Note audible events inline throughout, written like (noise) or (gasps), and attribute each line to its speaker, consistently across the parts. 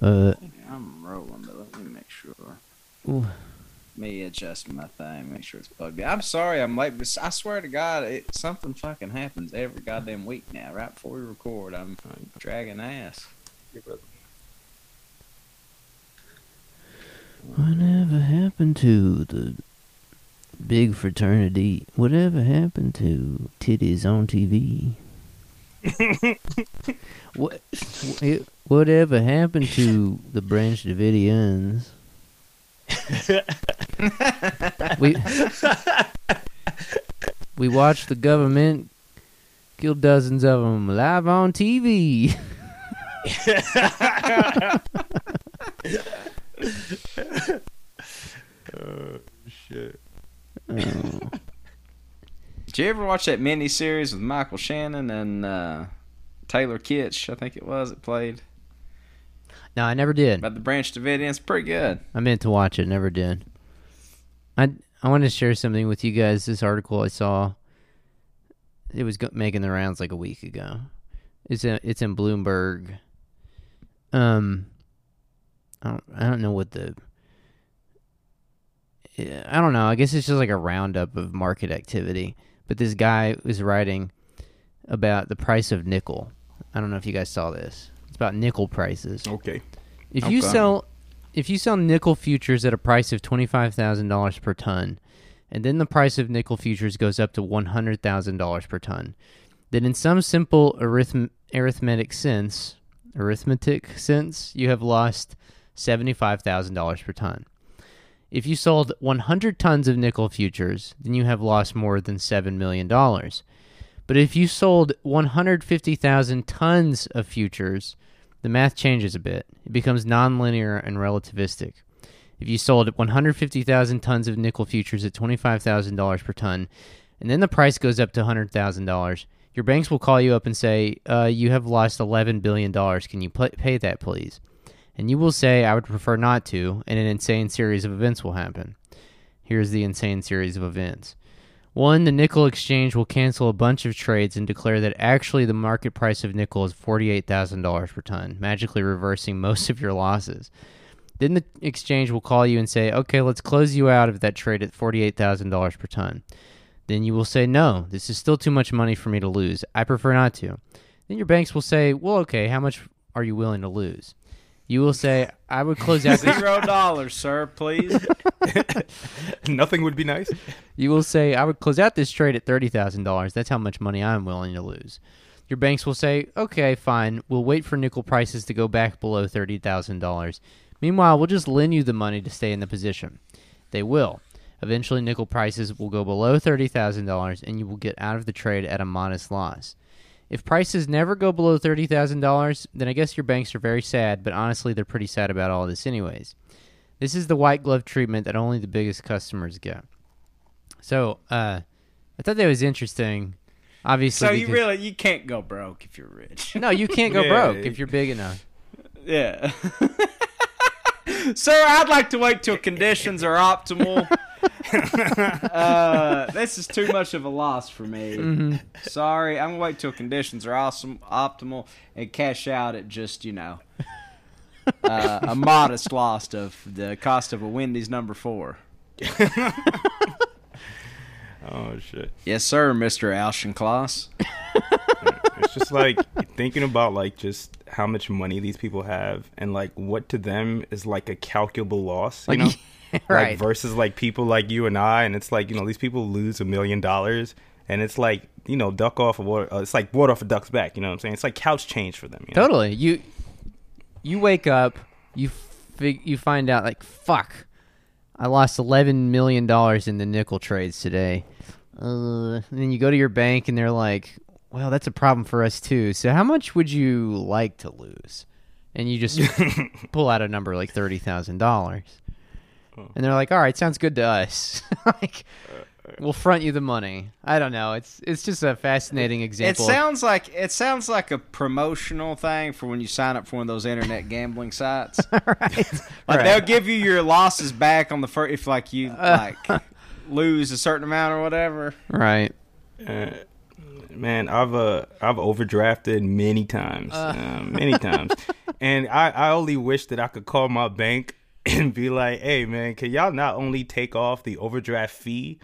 Speaker 1: Uh,
Speaker 2: I'm rolling, but let me make sure.
Speaker 1: ooh,
Speaker 2: Me adjust my thing, make sure it's plugged in. I'm sorry I'm late, but I swear to God, it, something fucking happens every goddamn week now. Right before we record, I'm dragging ass.
Speaker 1: whatever happened to the big fraternity? Whatever happened to titties on TV? What? wh- Whatever happened to the Branch Davidians? we we watched the government kill dozens of them live on TV. (laughs)
Speaker 3: Oh shit.
Speaker 1: Oh.
Speaker 2: Did you ever watch that mini series with Michael Shannon and uh, Taylor Kitsch? I think it was. It played
Speaker 1: No, I never did.
Speaker 2: about the Branch Davidians. Pretty good.
Speaker 1: I meant to watch it, never did. I I want to share something with you guys. This article I saw, it was making the rounds like a week ago. It's in, it's in Bloomberg. Um, I don't I don't know what the. I don't know. I guess it's just like a roundup of market activity. But this guy was writing about the price of nickel. I don't know if you guys saw this. It's about nickel prices.
Speaker 3: Okay.
Speaker 1: If you sell if you sell nickel futures at a price of twenty five thousand dollars per ton, and then the price of nickel futures goes up to one hundred thousand dollars per ton, then in some simple arithm- arithmetic sense, arithmetic sense, you have lost seventy five thousand dollars per ton. If you sold 100 tons of nickel futures, then you have lost more than $7 million. But if you sold 150,000 tons of futures, the math changes a bit. It becomes nonlinear and relativistic. If you sold 150,000 tons of nickel futures at $25,000 per ton, and then the price goes up to $100,000, your banks will call you up and say, uh, You have lost $11 billion. Can you pay that, please? And you will say, I would prefer not to, and an insane series of events will happen. Here's the insane series of events. One, the nickel exchange will cancel a bunch of trades and declare that actually the market price of nickel is $48,000 per ton, magically reversing (laughs) most of your losses. Then the exchange will call you and say, okay, let's close you out of that trade at $48,000 per ton. Then you will say, no, this is still too much money for me to lose. I prefer not to. Then your banks will say, well, okay, how much are you willing to lose? You will say, I would close out this
Speaker 2: Zero dollars, sir, please. (laughs)
Speaker 3: Nothing would be nice.
Speaker 1: You will say, I would close out this trade at $30,000. That's how much money I'm willing to lose. Your banks will say, okay, fine. We'll wait for nickel prices to go back below $30,000. Meanwhile, we'll just lend you the money to stay in the position. They will. Eventually, nickel prices will go below $30,000 and you will get out of the trade at a modest loss. If prices never go below $30,000, then I guess your banks are very sad, but honestly, they're pretty sad about all this, anyways. This is the white glove treatment that only the biggest customers get. So, uh, I thought that was interesting. Obviously,
Speaker 2: so you
Speaker 1: because-
Speaker 2: really you can't go broke if you're rich.
Speaker 1: no, you (laughs) can't go
Speaker 3: Yeah.
Speaker 1: broke if you're big enough.
Speaker 2: Yeah. (laughs) Sir, I'd like to wait till conditions are optimal. (laughs) (laughs) uh, this is too much of a loss for me.
Speaker 1: Mm-hmm.
Speaker 2: Sorry, I'm gonna wait till conditions are awesome, optimal, and cash out at just you know uh, a (laughs) modest loss of the cost of a Wendy's number four. (laughs)
Speaker 3: Oh shit.
Speaker 2: Yes, sir, Mister Alschenkloss.
Speaker 3: It's just like thinking about like just how much money these people have and like what to them is like a calculable loss, you
Speaker 1: Like,
Speaker 3: know? (laughs)
Speaker 1: right.
Speaker 3: Like versus like people like you and I and it's like, you know, these people lose a million dollars and it's like, you know, duck off of water uh, it's like water off a duck's back, you know what I'm saying? It's like couch change for them, you know?
Speaker 1: Totally. You you wake up, you fig- you find out like fuck, I lost eleven million dollars in the nickel trades today. Uh, and then you go to your bank and they're like, "Well, that's a problem for us too. So how much would you like to lose?" And you just (laughs) pull out a number like thirty thousand dollars, and they're like, "All right, sounds good to us. (laughs) like, we'll front you the money." I don't know. It's it's just a fascinating
Speaker 2: It
Speaker 1: example. of-
Speaker 2: sounds like it sounds like a promotional thing for when you sign up for one of those internet gambling sites. (laughs)
Speaker 1: right.
Speaker 2: Like
Speaker 1: Right.
Speaker 2: they'll give you your losses back on the first if like you like lose a certain amount or whatever.
Speaker 1: Right.
Speaker 3: Uh, man, I've uh, I've overdrafted many times, um, many times, (laughs) and I, I only wish that I could call my bank (laughs) and be like, "Hey, man, can y'all not only take off the overdraft fee,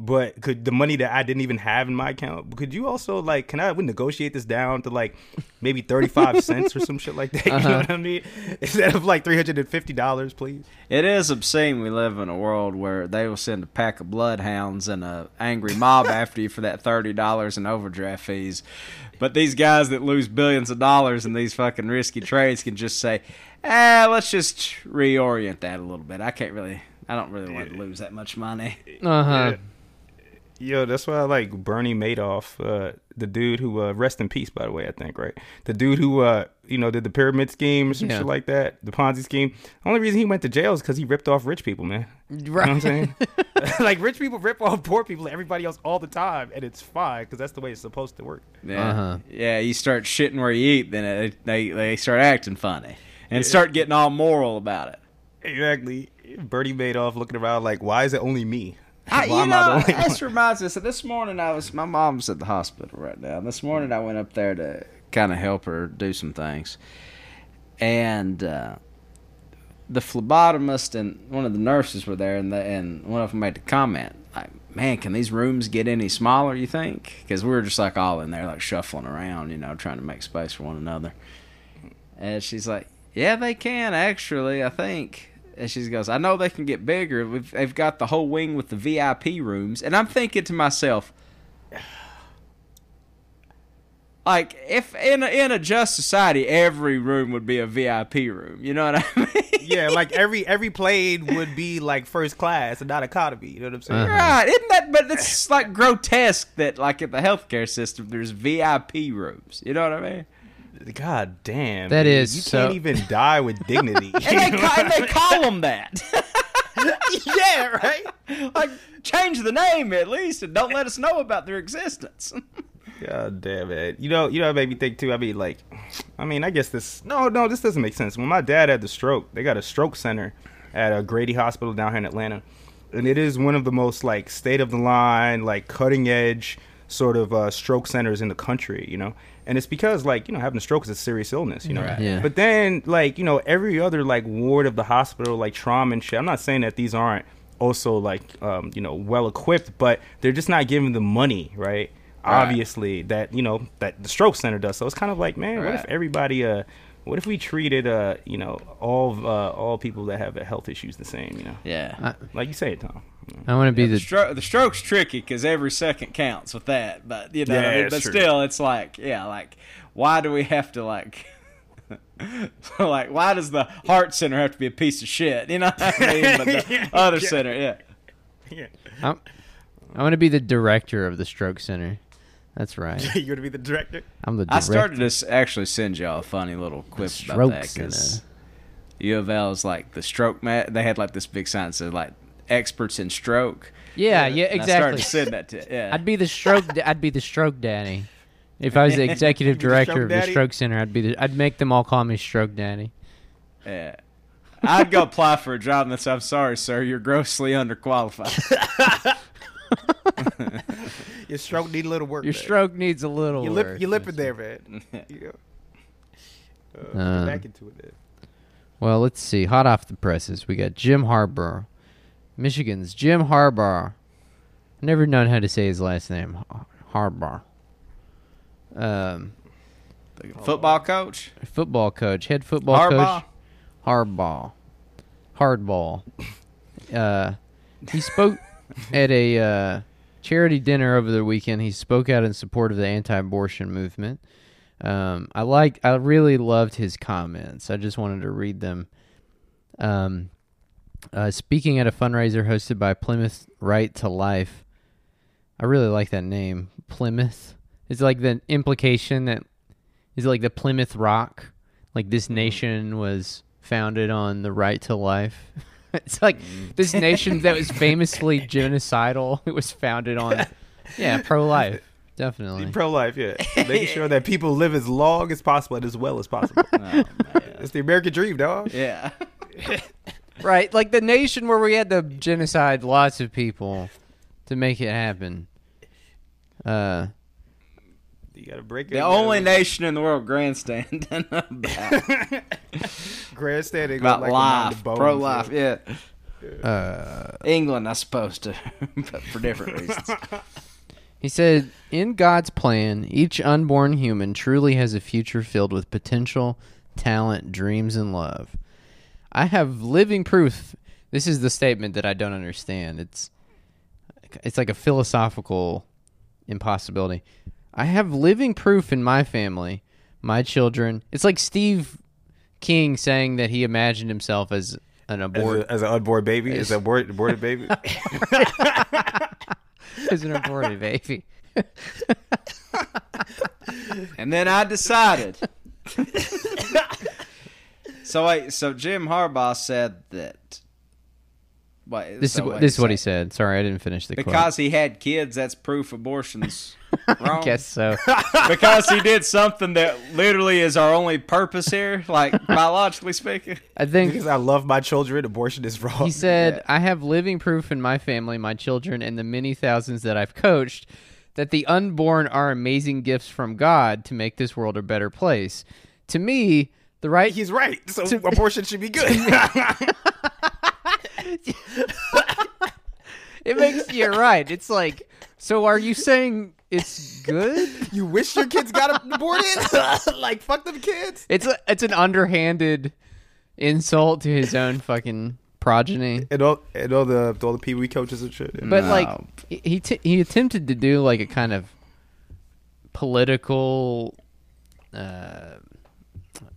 Speaker 3: but could the money that I didn't even have in my account, could you also like, can I negotiate this down to like maybe thirty five (laughs) cents or some shit like that? (laughs) You
Speaker 1: Uh-huh.
Speaker 3: know what I mean? Instead of like three hundred and fifty dollars, please.
Speaker 2: It is obscene. We live in a world where they will send a pack of bloodhounds and a angry mob after you for that thirty dollars in overdraft fees. But these guys that lose billions of dollars in these fucking risky trades can just say, "Ah, let's just reorient that a little bit." I can't really. I don't really want to lose that much money.
Speaker 1: Uh huh.
Speaker 3: Yeah. Yo, that's why I like Bernie Madoff, uh, the dude who uh, rest in peace, by the way. I think right, the dude who uh, you know did the pyramid scheme or some
Speaker 1: Yeah.
Speaker 3: shit like that, the Ponzi scheme. The only reason he went to jail is because he ripped off rich people, man. You know what I'm saying? (laughs) like rich people rip off poor people, everybody else all the time, and it's fine because that's the way it's supposed to work.
Speaker 2: Yeah,
Speaker 1: Uh-huh.
Speaker 2: yeah. You start shitting where you eat, then it, they they start acting funny and start getting all moral about it.
Speaker 3: Exactly. Bernie Madoff looking around like, why is it only me?
Speaker 2: I, you know,
Speaker 3: the
Speaker 2: this reminds us. So this morning I was. My mom's at the hospital right now. This morning I went up there to kind of help her do some things, and uh, the phlebotomist and one of the nurses were there, and the, and one of them made a comment like, "Man, can these rooms get any smaller? You think?" Because we were just like all in there, like shuffling around, you know, trying to make space for one another. And she's like, "Yeah, they can actually. I think." And she goes, "I know they can get bigger. We've, they've got the whole wing with the VIP rooms." And I'm thinking to myself, (sighs) like, if in a, in a just society, every room would be a VIP room. You know what I (laughs) mean?
Speaker 3: yeah, like every every plane would be like first class and not economy. You know what I'm saying?
Speaker 1: Uh-huh.
Speaker 2: Right, isn't that? But it's like grotesque that, like, in the healthcare system, there's VIP rooms. You know what I mean?
Speaker 3: God damn.
Speaker 1: That
Speaker 3: dude.
Speaker 1: is
Speaker 3: You
Speaker 1: so-
Speaker 3: can't even die with dignity. (laughs)
Speaker 2: And they, ca- and they call them that. (laughs)
Speaker 3: yeah, right.
Speaker 2: like, change the name at least, and don't let us know about their existence. (laughs)
Speaker 3: God damn it. You know, you know, it made me think too. I mean, like, I mean, I guess this. No, no, this doesn't make sense. When my dad had the stroke, they got a stroke center at a Grady Hospital down here in Atlanta, and it is one of the most like state of the line, like cutting edge sort of uh, stroke centers in the country. You know, and it's because like you know having a stroke is a serious illness. You know,
Speaker 2: Right.
Speaker 1: Yeah.
Speaker 3: But then like you know every other like ward of the hospital, like trauma and shit. I'm not saying that these aren't also like um, you know well equipped, but they're just not giving the money, right?
Speaker 2: Right.
Speaker 3: Obviously, that you know that the stroke center does. So it's kind of like, man, what if everybody, uh, what if we treated, uh, you know, all uh, all people that have health issues the same, you know,
Speaker 2: yeah.
Speaker 1: I,
Speaker 3: like you say it, Tom.
Speaker 1: I want to be
Speaker 2: the,
Speaker 1: the.
Speaker 2: stro- the stroke's tricky because every second counts with that. But you know,
Speaker 3: Yeah,
Speaker 2: what I mean? but
Speaker 3: true.
Speaker 2: still, it's like, yeah, like, why do we have to like, (laughs) like, why does the heart center have to be a piece of shit? You know what I mean? But the (laughs) other
Speaker 3: Yeah.
Speaker 2: center, yeah.
Speaker 3: Yeah,
Speaker 1: I'm, I want to be the director of the stroke center. That's right. (laughs)
Speaker 3: you're gonna be the director.
Speaker 1: I'm the.
Speaker 2: I started to actually send y'all a funny little quip about
Speaker 1: stroke
Speaker 2: that because. U of L is like the stroke mat. They had like this big sign that said like experts in stroke.
Speaker 1: Yeah, yeah,
Speaker 2: And I started
Speaker 1: exactly.
Speaker 2: that to yeah.
Speaker 1: I'd be the stroke. I'd be the stroke daddy. If I was the (laughs) executive
Speaker 3: You'd the
Speaker 1: director of the
Speaker 3: daddy?
Speaker 1: stroke center, I'd be. The, I'd make them all call me stroke daddy.
Speaker 2: Yeah. I'd go apply for a job and that's I'm sorry, sir, you're grossly underqualified. (laughs)
Speaker 3: Your stroke need a little work.
Speaker 1: Your
Speaker 3: man.
Speaker 1: stroke needs a little.
Speaker 3: You
Speaker 1: work.
Speaker 3: lip, you lip it there, man. (laughs) You go. Uh,
Speaker 1: Um,
Speaker 3: back into it. Then.
Speaker 1: Well, let's see. Hot off the presses, we got Jim Harbaugh, Michigan's Jim Harbaugh. Never known how to say his last name, Harbaugh. Um,
Speaker 2: football coach?
Speaker 1: football coach, head football
Speaker 2: Harbaugh?
Speaker 1: coach, Harbaugh, hardball. Uh, he spoke (laughs) at a uh, charity dinner over the weekend. He spoke out in support of the anti-abortion movement. Um, I like, I really loved his comments. I just wanted to read them. Um, uh, speaking at a fundraiser hosted by Plymouth Right to Life. I really like that name, Plymouth. It's like the implication that is it like the Plymouth Rock, like this nation was founded on the right to life. (laughs) it's like this nation that was (laughs) famously genocidal. It was founded on, yeah, pro-life, definitely.
Speaker 3: Pro life, yeah. Making sure that people live as long as possible and as well as possible. (laughs)
Speaker 2: Oh,
Speaker 3: it's the American dream, dog.
Speaker 2: Yeah.
Speaker 1: Right, like the nation where we had to genocide lots of people to make it happen. Uh,
Speaker 3: You gotta break it.
Speaker 2: The only
Speaker 3: gotta-
Speaker 2: nation in the world grandstanding (laughs) about, (laughs)
Speaker 3: grandstanding
Speaker 2: about
Speaker 3: like
Speaker 2: life, pro life. Yeah,
Speaker 1: Uh,
Speaker 2: England, I suppose, to, (laughs) but for different reasons.
Speaker 1: he said, "In God's plan, each unborn human truly has a future filled with potential, talent, dreams, and love. I have living proof. This is the statement that I don't understand. It's it's like a philosophical impossibility. I have living proof in my family, my children. It's like Steve King saying that he imagined himself as an
Speaker 3: As,
Speaker 1: abort
Speaker 3: a, as an unborn baby, as
Speaker 1: As-
Speaker 3: an abort, aborted baby. (laughs)
Speaker 1: as an aborted baby.
Speaker 2: And then I decided. (laughs) so wait, so Jim Harbaugh said that. Wait,
Speaker 1: This
Speaker 2: so
Speaker 1: is what
Speaker 2: wait,
Speaker 1: this is what he said. Sorry, I didn't finish the quote.
Speaker 2: Because he had kids, that's proof abortion's (laughs) wrong.
Speaker 1: I guess so. (laughs)
Speaker 2: because he did something that literally is our only purpose here, like (laughs) biologically speaking.
Speaker 1: I think
Speaker 3: because I love my children, abortion is wrong.
Speaker 1: he said,
Speaker 2: Yeah.
Speaker 1: "I have living proof in my family, my children, and the many thousands that I've coached that the unborn are amazing gifts from God to make this world a better place. To me, the right
Speaker 3: He's right. So abortion should be good. (laughs)
Speaker 1: it makes you're right. It's like, so are you saying it's good?
Speaker 3: you wish your kids got aborted? (laughs) like fuck them kids.
Speaker 1: It's a, it's an underhanded insult to his own fucking progeny."
Speaker 3: And all and all the all the pee wee coaches and shit.
Speaker 1: But
Speaker 2: No.
Speaker 1: like he he, t- he attempted to do like a kind of political, uh,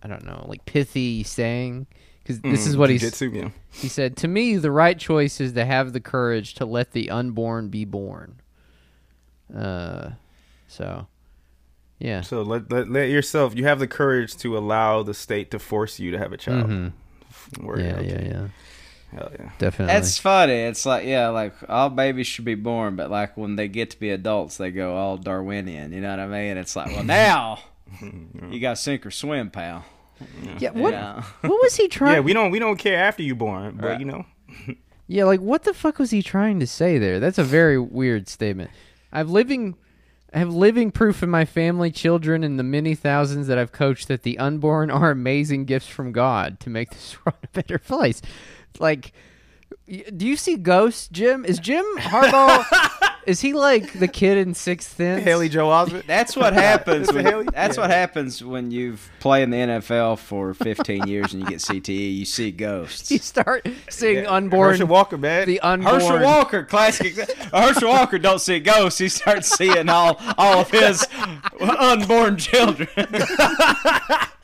Speaker 1: I don't know, like pithy saying because this is what he's
Speaker 3: Jiu-jitsu, yeah.
Speaker 1: he said to me. The right choice is to have the courage to let the unborn be born. Uh, so yeah,
Speaker 3: So let, let let yourself. You have the courage to allow the state to force you to have a child.
Speaker 1: Mhm.
Speaker 3: Word,
Speaker 1: yeah,
Speaker 3: okay.
Speaker 1: yeah, yeah,
Speaker 3: Hell yeah.
Speaker 1: definitely.
Speaker 2: It's funny. It's like yeah, like all babies should be born, but like when they get to be adults, they go all Darwinian. You know what I mean? It's like, well, (laughs) now you got sink or swim, pal.
Speaker 1: yeah, what
Speaker 2: Yeah.
Speaker 1: what was he (laughs) trying?
Speaker 3: Yeah, we don't we don't care after you born, but
Speaker 2: Right.
Speaker 3: you know.
Speaker 1: Yeah, like what the fuck was he trying to say there? That's a very weird statement. I've living I have living proof in my family, children, and the many thousands that I've coached that the unborn are amazing gifts from God to make this (laughs) world a better place. Like do you see ghosts, Jim? Is Jim Harbaugh (laughs) is he like the kid in Sixth Sense?
Speaker 3: Haley Joel Osment.
Speaker 2: That's what happens. (laughs) When,
Speaker 3: Haley?
Speaker 2: that's
Speaker 3: Yeah.
Speaker 2: what happens when you've played in the NFL for 15 years and you get CTE. You see ghosts.
Speaker 1: You start seeing unborn
Speaker 3: Herschel Walker, man.
Speaker 1: the unborn
Speaker 2: Herschel Walker, classic. exa- Herschel Walker don't see ghosts. He starts seeing all all of his unborn children. (laughs)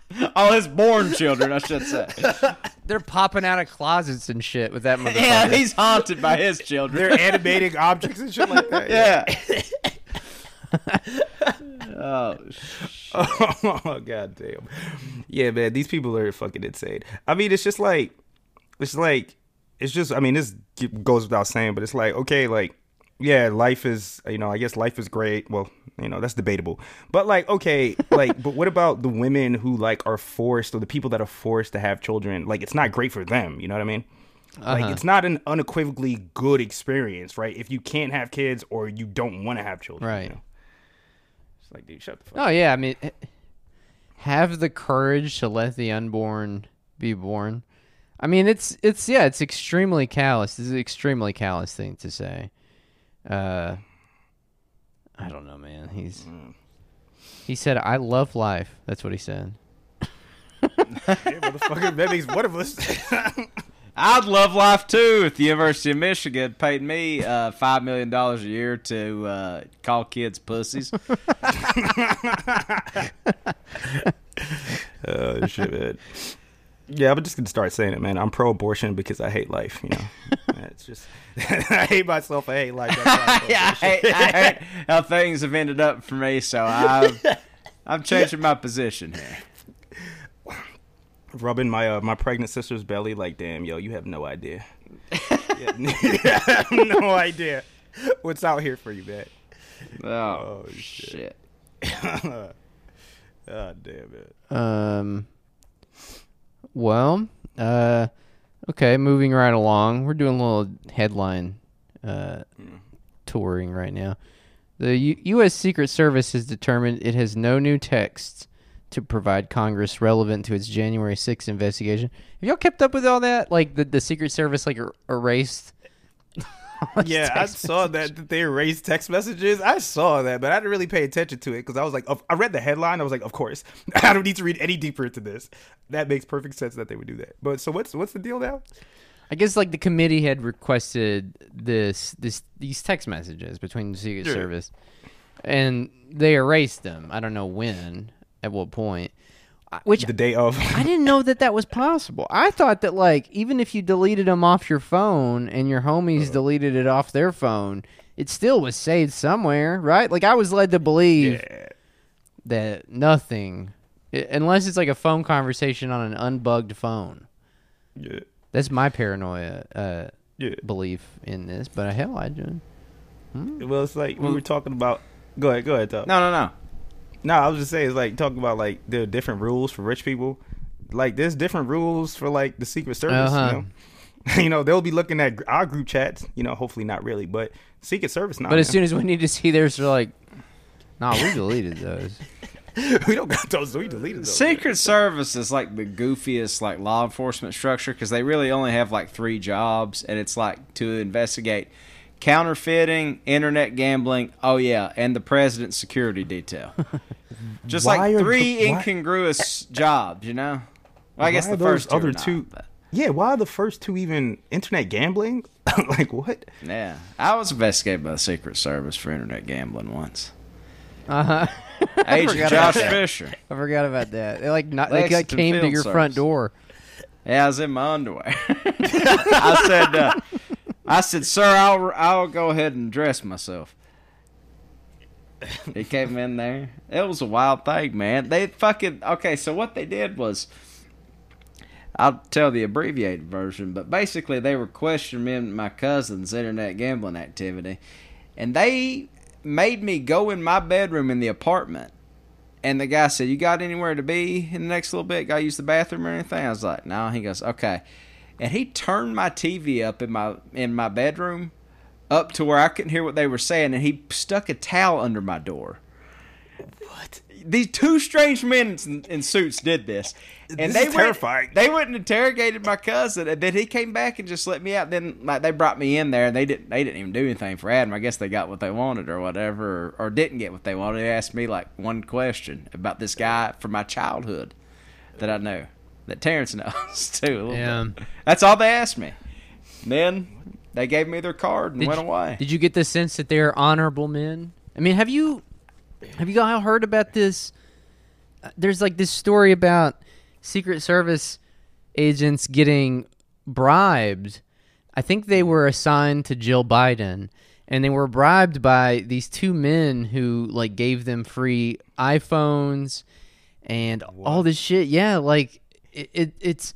Speaker 2: (laughs) all his born children, I should say. (laughs)
Speaker 1: They're popping out of closets and shit with that (laughs) motherfucker.
Speaker 2: Yeah, he's haunted by his children.
Speaker 3: They're animating objects and shit like that.
Speaker 2: yeah. oh,
Speaker 3: oh god damn. Yeah, man, these people are fucking insane. I mean, it's just like it's like it's just I mean, this goes without saying, but it's like okay, like yeah, life is, you know, I guess life is great. Well, you know, that's debatable. But like okay, like but what about the women who like are forced or the people that are forced to have children? Like it's not great for them, you know what I mean? Like
Speaker 1: Uh-huh.
Speaker 3: it's not an unequivocally good experience, right? If you can't have kids or you don't want to have children,
Speaker 1: Right.
Speaker 3: You know? It's like, dude, shut the fuck.
Speaker 1: Oh yeah, I mean, eh, have the courage to let the unborn be born. I mean, it's it's yeah, it's extremely callous. This is an extremely callous thing to say. Uh, I don't know, man. He's he said, "I love life." That's what he said. (laughs)
Speaker 3: Yeah, motherfucker, that makes one of us. (laughs)
Speaker 2: I'd love life too if the University of Michigan paid me uh, five million dollars a year to uh, call kids pussies. (laughs)
Speaker 3: oh shit, man. Yeah, I'm just gonna start saying it, man. I'm pro-abortion because I hate life. You know, (laughs) it's just (laughs) I hate myself. I hate life. That's why I'm (laughs)
Speaker 2: yeah, I hate, I hate how things have ended up for me, so I'm I'm changing my position here.
Speaker 3: rubbing my uh, my pregnant sister's belly. Like, damn, yo, you have no idea. yeah, no idea what's out here for you, man.
Speaker 2: Oh,
Speaker 3: Oh,
Speaker 2: shit.
Speaker 3: oh damn it.
Speaker 1: Um. Well, uh, okay. Moving right along, we're doing a little headline, uh, touring right now. The U- U.S. Secret Service has determined it has no new texts to provide Congress relevant to its January 6th investigation. Have y'all kept up with all that? Like the, the Secret Service like er- erased. (laughs)
Speaker 3: Yeah, I saw that, that they erased text messages. I saw that, but I didn't really pay attention to it because I was like, I read the headline. I was like, of course, (laughs) I don't need to read any deeper into this. That makes perfect sense that they would do that. But so what's what's the deal now?
Speaker 1: I guess like the committee had requested this this these text messages between the Secret
Speaker 3: Sure.
Speaker 1: Service, and they erased them. I don't know when, at what point. I- Which
Speaker 3: The day of.
Speaker 1: I didn't know that that was possible. I thought that like even if you deleted them off your phone and your homies uh-huh. deleted it off their phone, it still was saved somewhere, right? Like I was led to believe
Speaker 3: yeah.
Speaker 1: that nothing, i- unless it's like a phone conversation on an unbugged phone.
Speaker 3: Yeah.
Speaker 1: That's my paranoia uh,
Speaker 3: Yeah.
Speaker 1: belief in this. But hell, I do. Hmm?
Speaker 3: Well, it's like we hmm? were talking about. Go ahead, go ahead, Tom.
Speaker 2: No, no, no.
Speaker 3: No, I was just saying, it's like talking about like there are different rules for rich people. Like there's different rules for like the Secret Service.
Speaker 1: Uh-huh.
Speaker 3: You know, (laughs) you know they'll be looking at our group chats. You know, hopefully not really, but Secret Service. Not.
Speaker 1: But as soon as we need to see theirs, they're like, "Nah, we deleted those." (laughs)
Speaker 3: we don't got those, we deleted those.
Speaker 2: Secret Service is like the goofiest like law enforcement structure because they really only have like three jobs, and it's like to investigate counterfeiting, internet gambling. Oh yeah, and the president's security detail. (laughs) Just
Speaker 3: Why
Speaker 2: like three
Speaker 3: the- why-
Speaker 2: incongruous jobs, you know. Well, I guess
Speaker 3: Why are
Speaker 2: the first two
Speaker 3: other
Speaker 2: not,
Speaker 3: two-
Speaker 2: but-
Speaker 3: Yeah, why are the first two even internet gambling? (laughs) like what?
Speaker 2: yeah, I was investigated by the Secret Service for internet gambling once.
Speaker 1: Uh huh. (laughs)
Speaker 2: Agent Josh. Fisher.
Speaker 1: I forgot about that. They like not. They like
Speaker 2: Lexington
Speaker 1: came to
Speaker 2: Field
Speaker 1: your front door.
Speaker 2: Yeah, I was in my underwear. I said, uh, I said, sir, I'll I'll go ahead and dress myself. He came in there. It was a wild thing, man. They fucking okay. So what they did was, I'll tell the abbreviated version, but basically they were questioning me and my cousin's internet gambling activity, and they made me go in my bedroom in the apartment and the guy said, "You got anywhere to be in the next little bit? Got to use the bathroom or anything?" I was like, "No." He goes, "Okay," and he turned my TV up in my in my bedroom up to where I couldn't hear what they were saying, and he stuck a towel under my door.
Speaker 3: What?
Speaker 2: These two strange men in, in suits did this, and
Speaker 3: This
Speaker 2: they
Speaker 3: is
Speaker 2: went-
Speaker 3: terrifying.
Speaker 2: they went and interrogated my cousin, and then he came back and just let me out. Then like they brought me in there, and they didn't they didn't even do anything for Adam. I guess they got what they wanted or whatever, or, or didn't get what they wanted. They asked me like one question about this guy from my childhood that I know that Terrence knows (laughs) too. a
Speaker 1: Yeah.
Speaker 2: bit. that's all they asked me. Then they gave me their card and
Speaker 1: Did
Speaker 2: went
Speaker 1: you,
Speaker 2: away.
Speaker 1: Did you get the sense that they're honorable men? I mean, have you have you all heard about this? Uh, There's like this story about Secret Service agents getting bribed. I think they were assigned to Jill Biden, and they were bribed by these two men who like gave them free iPhones and all this shit. Yeah, like it, it it's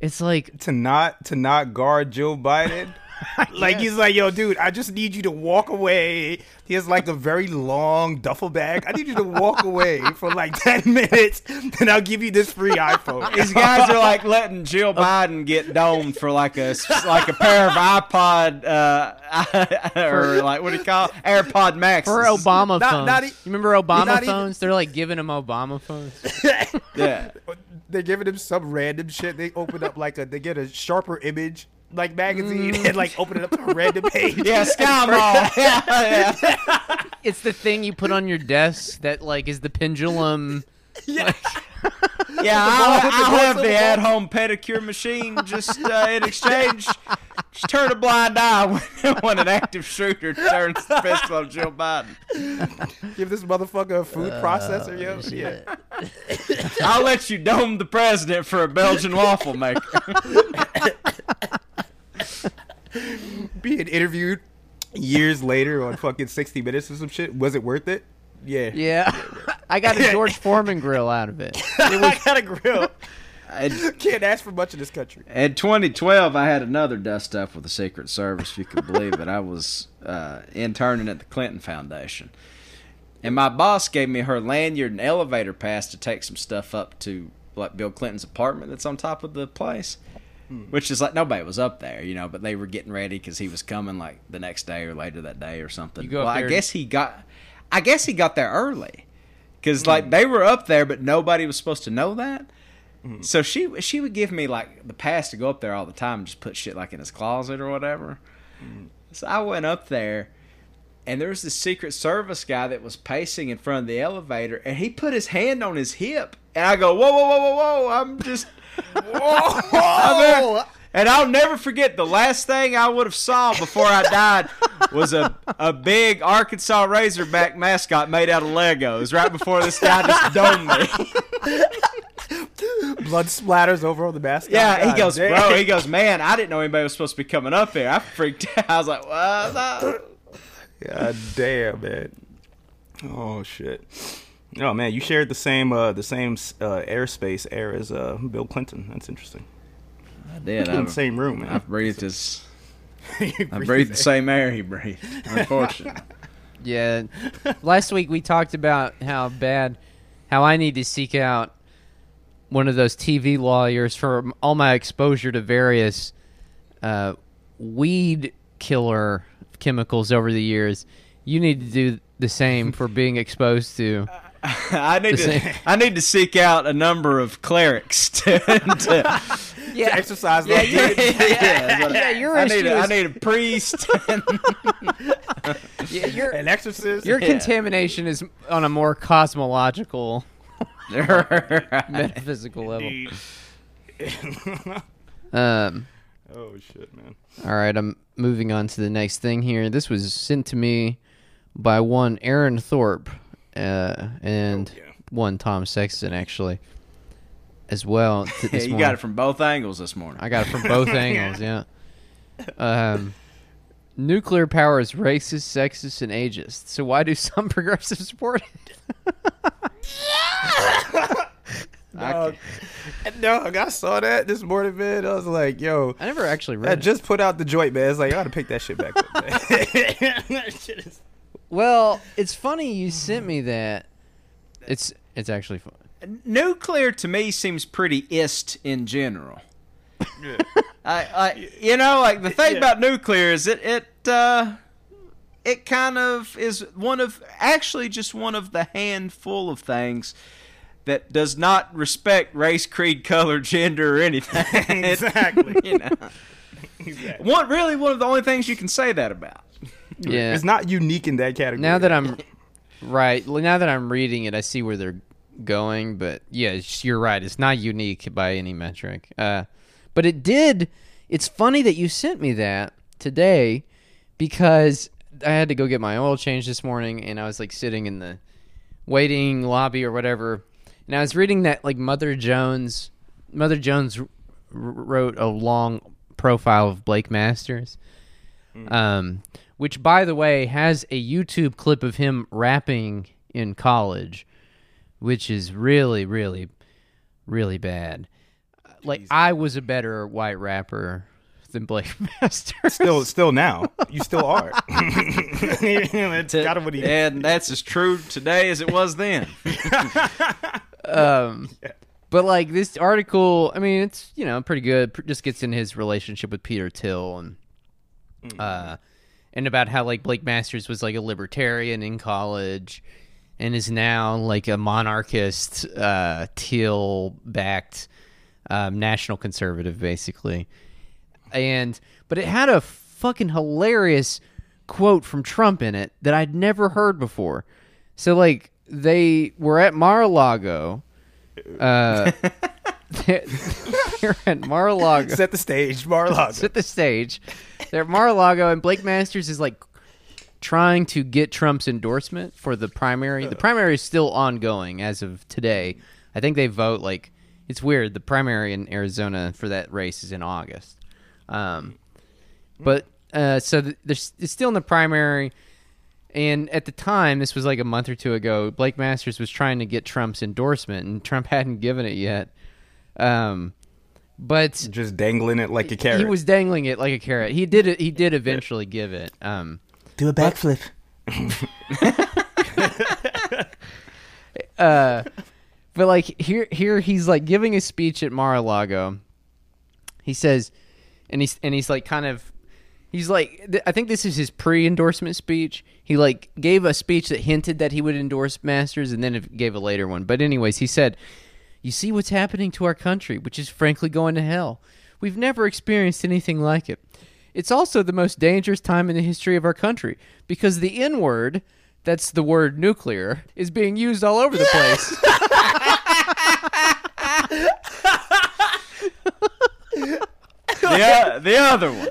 Speaker 1: it's like
Speaker 3: To not to not guard Joe Biden. (laughs) like he's like, yo, dude, I just need you to walk away. He has like a very long duffel bag. I need you to walk away for like (laughs) ten minutes, and I'll give you this free iPhone.
Speaker 2: These guys are like letting Jill Biden get domed for like a like a pair of iPod uh, (laughs) or like what do you call it? AirPod Max
Speaker 1: for Obama
Speaker 3: Not-
Speaker 1: phones.
Speaker 3: not e-
Speaker 1: you remember Obama
Speaker 3: not even-
Speaker 1: phones? They're like giving him Obama phones.
Speaker 2: Yeah,
Speaker 3: They're giving him some random shit. They open up like a they get a sharper image like magazine mm. and like open it up to a random (laughs) page.
Speaker 2: yeah, SkyMall. (laughs) yeah, yeah.
Speaker 1: It's the thing you put on your desk that like is the pendulum. (laughs)
Speaker 3: yeah. (laughs)
Speaker 2: Yeah, I'll,
Speaker 3: the
Speaker 2: I'll have the
Speaker 3: the
Speaker 2: at-home pedicure machine just uh, in exchange. Just turn a blind eye when, (laughs) when an active shooter turns the pistol on Joe Biden.
Speaker 3: Give this motherfucker a food processor, yo. Yeah.
Speaker 2: I'll let you dome the president for a Belgian waffle maker.
Speaker 3: Being interviewed years later on fucking 60 Minutes or some shit. Was it worth it? Yeah.
Speaker 1: Yeah, (laughs) I got a George (laughs) Foreman grill out of it. (laughs)
Speaker 3: it I got a grill.
Speaker 2: In,
Speaker 3: Can't ask for much in this country.
Speaker 2: in 2012, I had another dust up with the Secret Service. If you could believe it, I was uh, interning at the Clinton Foundation, and my boss gave me her lanyard and elevator pass to take some stuff up to like Bill Clinton's apartment that's on top of the place. which is like nobody was up there, you know, but they were getting ready because he was coming like the next day or later that day or something.
Speaker 1: You go up
Speaker 2: well, I guess he got, I guess he got there early because like mm. they were up there, but nobody was supposed to know that. Mm. So she she would give me like the pass to go up there all the time and just put shit like in his closet or whatever. Mm. So I went up there, and there was this Secret Service guy that was pacing in front of the elevator, and he put his hand on his hip, and I go, whoa, whoa, whoa, whoa, whoa! I'm just, (laughs) whoa! (laughs) And I'll never forget the last thing I would have saw before I died was a a big Arkansas Razorback mascot made out of Legos. Right before this guy just domed me. (laughs)
Speaker 3: Blood splatters over on the mascot.
Speaker 2: Yeah, he goes,
Speaker 3: damn.
Speaker 2: bro. He goes, man. I didn't know anybody was supposed to be coming up here. I freaked (laughs) out. I was like, what? the-" (laughs)
Speaker 3: God damn, man. Oh shit. Oh man, you shared the same uh the same uh airspace air as uh Bill Clinton. That's interesting.
Speaker 2: I did.
Speaker 3: I, In the same room, man.
Speaker 2: I've breathed his. (laughs)
Speaker 3: You
Speaker 2: I breathed the same air he breathed. Unfortunately. (laughs)
Speaker 1: Yeah. Last week we talked about how bad, how I need to seek out one of those TV lawyers for all my exposure to various uh, weed killer chemicals over the years. You need to do the same for being exposed to. (laughs)
Speaker 2: I need to.
Speaker 1: same.
Speaker 2: I need to seek out a number of clerics to. to
Speaker 1: Yeah,
Speaker 3: exercise.
Speaker 1: Yeah,
Speaker 3: those demons.
Speaker 2: yeah,
Speaker 1: yeah, (laughs) your
Speaker 2: I need. A, I need a priest. (laughs) (laughs)
Speaker 1: yeah, your
Speaker 3: An exorcist.
Speaker 1: your
Speaker 2: Yeah.
Speaker 1: contamination is on a more cosmological, metaphysical level. Um.
Speaker 3: oh shit, man.
Speaker 1: All right, I'm moving on to the next thing here. This was sent to me by one Aaron Thorpe uh, and
Speaker 3: Oh, yeah.
Speaker 1: one Tom Sexton, actually, as well. t-
Speaker 2: yeah, (laughs)
Speaker 1: this
Speaker 2: you
Speaker 1: morning.
Speaker 2: got it from both angles this morning.
Speaker 1: I got it from both (laughs) angles, yeah. Um, nuclear power is racist, sexist, and ageist. So why do some (laughs) progressives support it?
Speaker 3: Dog. Dog, I saw that this morning, man. I was like, yo,
Speaker 1: I never actually
Speaker 3: I
Speaker 1: read it.
Speaker 3: just put out the joint, man. It's like, I gotta pick that shit back up, man. that shit is.
Speaker 1: Well, it's funny you sent me that. It's it's actually fun.
Speaker 2: Nuclear to me seems pretty ist in general. I, I, you know, like the thing
Speaker 3: Yeah.
Speaker 2: about nuclear is it, it, uh, it kind of is one of, actually, just one of the handful of things that does not respect race, creed, color, gender, or anything. It- (laughs)
Speaker 3: Exactly. (laughs)
Speaker 2: you know,
Speaker 3: Exactly.
Speaker 2: one really one of the only things you can say that about.
Speaker 1: Yeah.
Speaker 3: It's not unique in that category.
Speaker 1: Now that I'm right, now that I'm reading it, I see where they're going. But yeah, you're right. It's not unique by any metric. Uh, but it did. It's funny that you sent me that today because I had to go get my oil change this morning, and I was like sitting in the waiting lobby or whatever, and I was reading that like Mother Jones. Mother Jones r- wrote a long profile of Blake Masters um, which by the way has a YouTube clip of him rapping in college, which is really, really, really bad. Like I was a better white rapper than Blake (laughs) Masters.
Speaker 3: still, still now, you still are. it's kind of what he.
Speaker 2: And that's as true today as it was then. (laughs)
Speaker 1: um, but like this article, I mean, it's you know pretty good. Just gets in his relationship with Peter Thiel and uh, and about how like Blake Masters was like a libertarian in college and is now like a monarchist, uh, Thiel backed um, national conservative, basically. And but it had a fucking hilarious quote from Trump in it that I'd never heard before. So like they were at Mar-a-Lago. Uh, (laughs) they're, they're at Mar-a-Lago
Speaker 3: Set the stage, Mar-a-Lago.
Speaker 1: set the stage. They're at Mar-a-Lago, and Blake Masters is like trying to get Trump's endorsement for the primary. The primary is still ongoing as of today. I think they vote like it's weird. The primary in Arizona for that race is in August. Um, but uh, so th- there's it's still in the primary. And at the time, this was like a month or two ago, Blake Masters was trying to get Trump's endorsement, and Trump (laughs) hadn't given it yet. Um, but
Speaker 3: Just dangling it like a carrot.
Speaker 1: he was dangling it like a carrot. He did it. He did eventually give it. Um,
Speaker 3: do a backflip. (laughs)
Speaker 1: uh, but like here, here he's like giving a speech at Mar-a-Lago, He says, and he's and he's like kind of, he's like, th- I think this is his pre-endorsement speech. He like gave a speech that hinted that he would endorse Masters, and then gave a later one. But anyways, he said, "You see what's happening to our country, which is frankly going to hell. We've never experienced anything like it. It's also the most dangerous time in the history of our country because the N word." That's the word nuclear is being used all over the place. (laughs)
Speaker 2: the, the other one.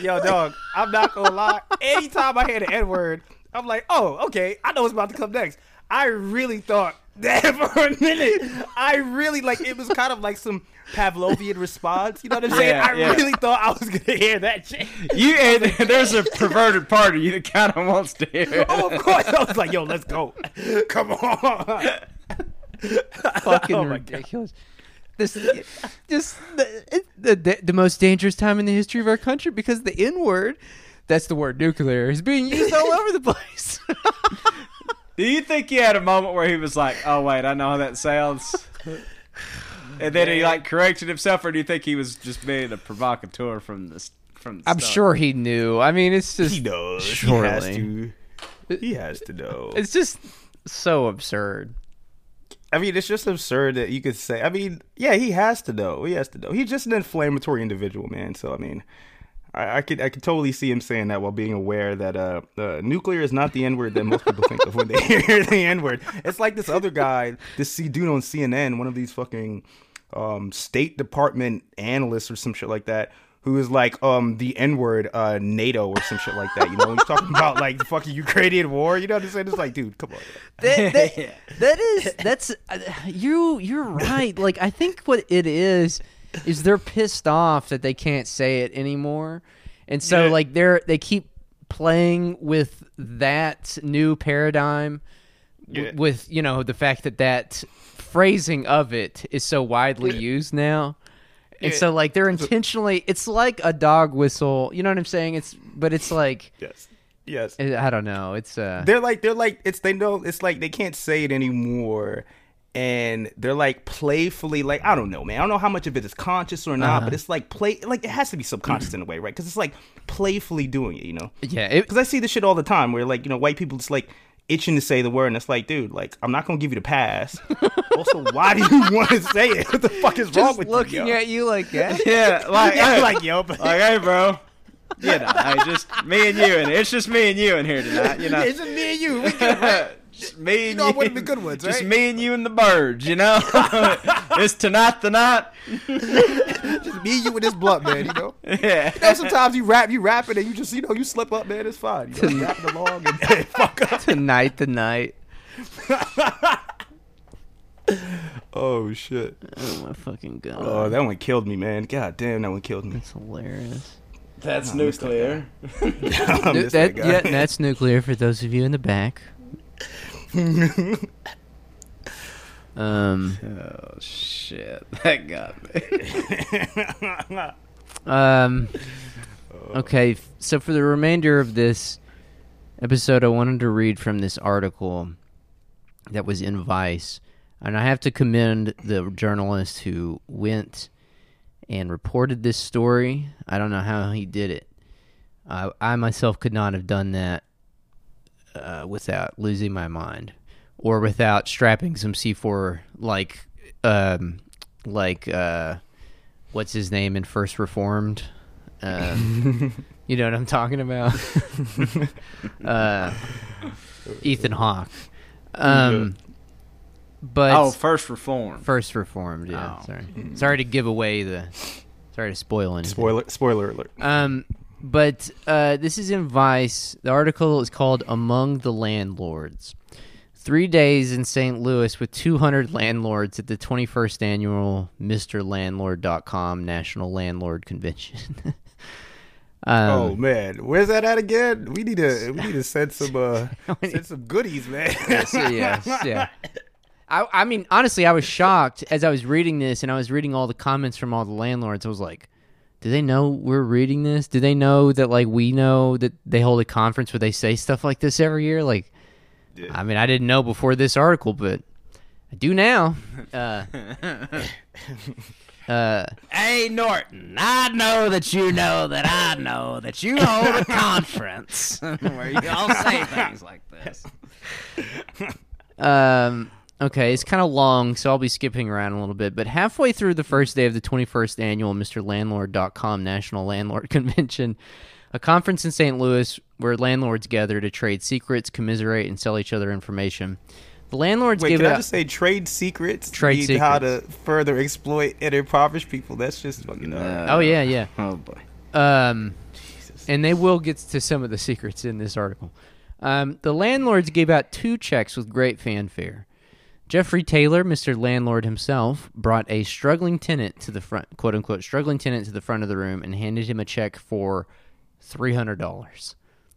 Speaker 3: Yo, dog, I'm not gonna lie. Anytime I hear the N word, I'm like, oh, okay, I know what's about to come next. I really thought that (laughs) for a minute. I really like it was kind of like some Pavlovian response. You know what I'm saying?
Speaker 2: Yeah,
Speaker 3: I
Speaker 2: yeah.
Speaker 3: really thought I was gonna hear that shit.
Speaker 2: You (laughs) and there's a (laughs) perverted part of you that kind of wants to hear. it.
Speaker 3: Oh, of course. I was like, yo, let's go. Come on.
Speaker 1: fucking
Speaker 3: Oh my God.
Speaker 1: ridiculous. This, just the, the, the the most dangerous time in the history of our country because the N word, that's the word nuclear, is being used all over the place.
Speaker 2: Do you think he had a moment where he was like, "Oh wait, I know how that sounds," and then he like corrected himself, or do you think he was just being a provocateur from this? from? The
Speaker 1: I'm
Speaker 2: start?
Speaker 1: sure he knew. I mean, it's just
Speaker 3: He knows.
Speaker 1: Surely.
Speaker 3: He has to. He has to know.
Speaker 1: it's just so absurd.
Speaker 3: I mean, it's just absurd that you could say. I mean, yeah, he has to know. He has to know. He's just an inflammatory individual, man. So I mean, I, I could I could totally see him saying that while being aware that uh, uh nuclear is not the N word that most people think of when they (laughs) hear the N word. It's like this other guy, this C dude on CNN, one of these fucking um State Department analysts or some shit like that. Who is like um the N word uh NATO or some shit like that, you know? He's talking about like the fucking Ukrainian war, you know what I'm saying? It's like, dude, come on.
Speaker 1: That, (laughs) that, that is that's uh, you you're right. Like I think what it is is they're pissed off that they can't say it anymore. And so
Speaker 3: Yeah.
Speaker 1: like they're they keep playing with that new paradigm w- with you know the fact that that phrasing of it is so widely used now. And
Speaker 3: Yeah.
Speaker 1: so like they're intentionally it's like a dog whistle, you know what I'm saying? It's but it's like
Speaker 3: Yes. Yes.
Speaker 1: I don't know. It's uh
Speaker 3: they're like they're like it's they know it's like they can't say it anymore and they're like playfully like i don't know man. I don't know how much of it is conscious or not but uh-huh. it's like play like it has to be subconscious in a way right? Because it's like playfully doing it you know?
Speaker 1: Yeah,
Speaker 3: because i see this shit all the time where like you know white people just like itching to say the word and it's like dude like i'm not gonna give you the pass. (laughs) Also why do you want to say it? What the fuck is wrong with
Speaker 1: looking
Speaker 3: you yo?
Speaker 1: at you like that. (laughs)
Speaker 2: Yeah, like, hey, (laughs)
Speaker 3: like yo but
Speaker 2: like, hey, bro. You know, hey, just me and you, and it's just me and you in here tonight. You know,
Speaker 3: it's just me and you. We good,
Speaker 2: just me and you.
Speaker 3: know
Speaker 2: you.
Speaker 3: one of the good ones, (laughs)
Speaker 2: Just
Speaker 3: right?
Speaker 2: me and you and the birds. You know, (laughs) it's tonight the night. (laughs)
Speaker 3: just me and you with this blunt man you know
Speaker 2: Yeah.
Speaker 3: You know, sometimes you rap, you rapping, and you just, you know, you slip up, man. It's fine. You know, rapping along and fuck up.
Speaker 1: Tonight, the night.
Speaker 3: Oh shit.
Speaker 1: Oh my fucking god.
Speaker 3: Oh, that one killed me, man. God damn, that one killed me.
Speaker 1: That's hilarious.
Speaker 2: That's
Speaker 3: I missed that
Speaker 2: nuclear.
Speaker 3: I
Speaker 1: Nu-
Speaker 3: miss
Speaker 1: that,
Speaker 3: that
Speaker 1: yeah, that's nuclear for those of you in the back. Um,
Speaker 2: Oh shit, (laughs) that got me. (laughs)
Speaker 1: um, okay, so for the remainder of this episode, I wanted to read from this article that was in Vice. And I have to commend the journalist who went and reported this story. I don't know how he did it. Uh, I myself could not have done that uh, without losing my mind or without strapping some C4 like um like uh what's his name in First Reformed um, (laughs) you know what I'm talking about (laughs) uh Ethan Hawke um but
Speaker 2: oh, first reform.
Speaker 1: First Reformed yeah
Speaker 2: Oh.
Speaker 1: sorry sorry to give away the sorry to spoil anything
Speaker 3: Spoiler, spoiler alert.
Speaker 1: um, but uh, this is in Vice. The article is called "Among the Landlords." Three days in St. Louis with 200 landlords at the 21st annual MrLandlord.com National Landlord Convention. (laughs) um,
Speaker 3: oh man, where's that at again? We need to, we need to send some, uh, (laughs) send some goodies, man.
Speaker 1: yes, yes, (laughs) yeah. I, I mean, honestly, I was shocked as I was reading this, and I was reading all the comments from all the landlords. I was like, "Do they know we're reading this? Do they know that like we know that they hold a conference where they say stuff like this every year?" Like,
Speaker 3: Yeah.
Speaker 1: I mean, I didn't know before this article, but I do now. (laughs) Uh, (laughs) Uh,
Speaker 2: Hey Norton, I know that you know that I know that you hold a conference (laughs) where you all say things like this.
Speaker 1: Um, okay, it's kind of long, so I'll be skipping around a little bit. But halfway through the first day of the 21st annual MrLandlord.com National Landlord (laughs) Convention, a conference in St. Louis where landlords gather to trade secrets, commiserate, and sell each other information. The landlords
Speaker 3: Wait,
Speaker 1: give
Speaker 3: can I
Speaker 1: out.
Speaker 3: just say trade secrets?
Speaker 1: Trade
Speaker 3: Read How to further exploit and impoverish people. That's just fucking. Uh,
Speaker 1: oh yeah, yeah.
Speaker 2: Oh boy.
Speaker 1: Um, and they will get to some of the secrets in this article. Um, the landlords gave out two checks with great fanfare. Jeffrey Taylor, Mr. Landlord himself, brought a struggling tenant to the front, quote unquote, struggling tenant to the front of the room and handed him a check for $300.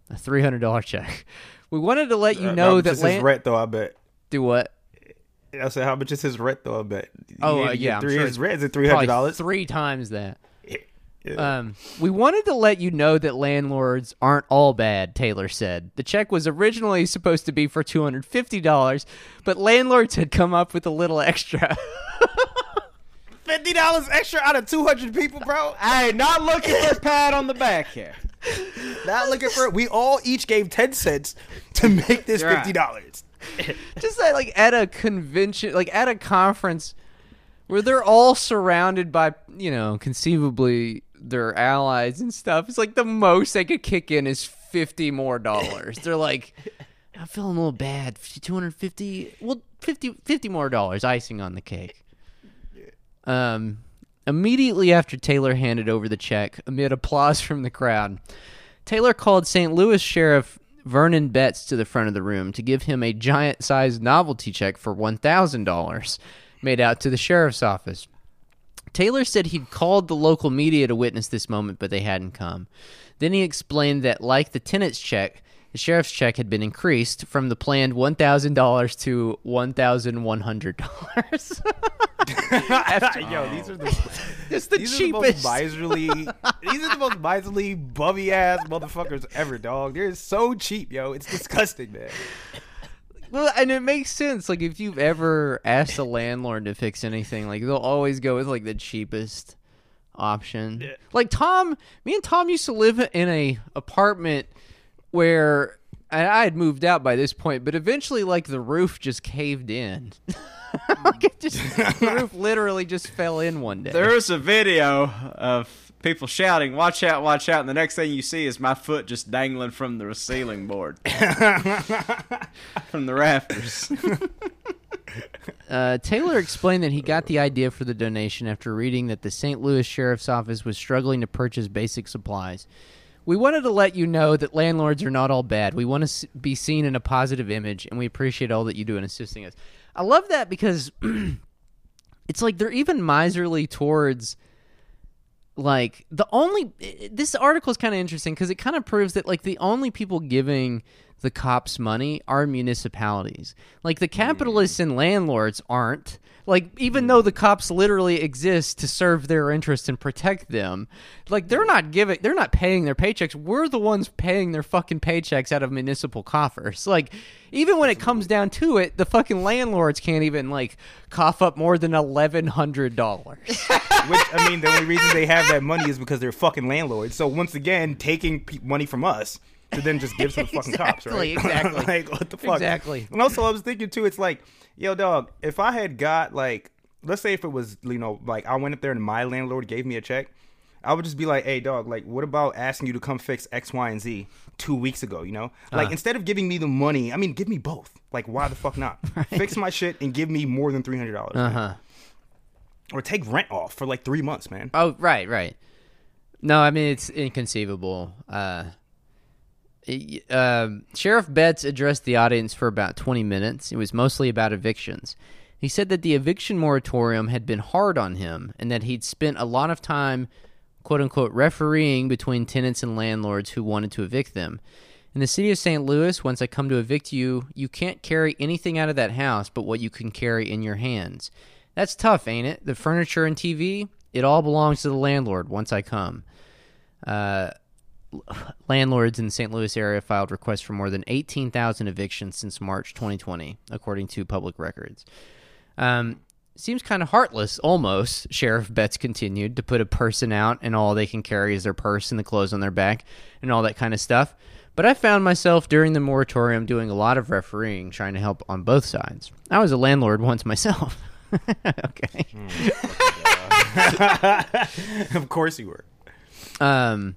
Speaker 1: A $300 check. (laughs) We wanted to let you
Speaker 3: uh,
Speaker 1: know that
Speaker 3: is his rent though. I bet.
Speaker 1: Do what?
Speaker 3: I said, how much is his rent though? I bet.
Speaker 1: Oh, uh, yeah,
Speaker 3: three.
Speaker 1: sure
Speaker 3: his rent is three
Speaker 1: Probably
Speaker 3: hundred dollars.
Speaker 1: Three times that.
Speaker 3: Yeah.
Speaker 1: Um, we wanted to let you know that landlords aren't all bad, Taylor said. The check was originally supposed to be for $250, but landlords had come up with a little extra. (laughs)
Speaker 3: Fifty dollars extra out of two hundred people, bro.
Speaker 2: Hey, not looking for a pat on the back here.
Speaker 3: Not looking for it. We all each gave ten cents to make this
Speaker 2: Right.
Speaker 3: fifty dollars. (laughs)
Speaker 1: Just that, like at a convention, like at a conference where they're all surrounded by, you know, conceivably their allies and stuff. It's like the most they could kick in is 50 more dollars. they're like, (laughs) I'm feeling a little bad. 250, well, 50, 50 more dollars, icing on the cake. Um, immediately after Taylor handed over the check, amid applause from the crowd, Taylor called St. Louis Sheriff Vernon Betts to the front of the room to give him a giant sized novelty check for $1,000 made out to the sheriff's office. Taylor said he'd called the local media to witness this moment, but they hadn't come. Then he explained that, like the tenant's check, the sheriff's check had been increased from the planned $1,000 to $1,100. (laughs)
Speaker 3: Yo, these are the
Speaker 1: it's the
Speaker 3: these
Speaker 1: cheapest.
Speaker 3: are the most miserly. these are the most miserly, bummy ass motherfuckers ever, dog. They're so cheap, yo. It's disgusting, man.
Speaker 1: Well, and it makes sense. Like if you've ever asked a landlord to fix anything, like they'll always go with like the cheapest option. Yeah. Like Tom, me and Tom used to live in a apartment where I had moved out by this point, but eventually like the roof just caved in. (laughs) like it just the roof literally just fell in one day.
Speaker 2: There is a video of people shouting, "Watch out! Watch out!" And the next thing you see is my foot just dangling from the ceiling board, (laughs) from the rafters. (laughs)
Speaker 1: Uh, Taylor explained that he got the idea for the donation after reading that the St. Louis Sheriff's Office was struggling to purchase basic supplies. We wanted to let you know that landlords are not all bad. We want to be seen in a positive image, and we appreciate all that you do in assisting us. I love that because (clears throat) it's like they're even miserly towards like the only this article is kind of interesting because it kind of proves that like the only people giving the cops money are municipalities. Like the capitalists hmm. and landlords aren't. Like even though the cops literally exist to serve their interests and protect them like they're not giving they're not paying their paychecks. We're the ones paying their fucking paychecks out of municipal coffers. (laughs) Like even when it comes down to it the fucking landlords can't even like cough up more than $1100 (laughs)
Speaker 3: Which I mean, the only reason they have that money is because they're fucking landlords. So once again, taking pe- money from us to then just give to the fucking cops, right?
Speaker 1: Exactly, (laughs) exactly.
Speaker 3: like what the fuck?
Speaker 1: Exactly.
Speaker 3: And also, I was thinking too. It's like, yo, dog. If I had got like, let's say if it was, you know, like I went up there and my landlord gave me a check. I would just be like, "Hey, dog, like, what about asking you to come fix X, Y, and Z two weeks ago? You know, like instead of giving me the money, I mean, give me both. Like, why the fuck not? (laughs) Fix my shit and give me more than three hundred dollars,
Speaker 1: uh-huh
Speaker 3: or take rent off for like three months, man.
Speaker 1: Oh, right, right. No, I mean it's inconceivable. Uh, um, Sheriff Betts addressed the audience for about 20 minutes. It was mostly about evictions. He said that the eviction moratorium had been hard on him and that he'd spent a lot of time, quote unquote, refereeing between tenants and landlords who wanted to evict them. In the city of St. Louis, once I come to evict you, you can't carry anything out of that house but what you can carry in your hands. That's tough, ain't it? The furniture and TV, it all belongs to the landlord once I come. Uh, (sighs) landlords in the St. Louis area filed requests for more than 18,000 evictions since March 2020, according to public records. Um, seems kind of heartless, almost. Sheriff Betts continued to put a person out, and all they can carry is their purse and the clothes on their back, and all that kind of stuff. But I found myself during the moratorium doing a lot of refereeing, trying to help on both sides. I was a landlord once myself. (laughs) okay. (laughs)
Speaker 3: of course you were.
Speaker 1: Um.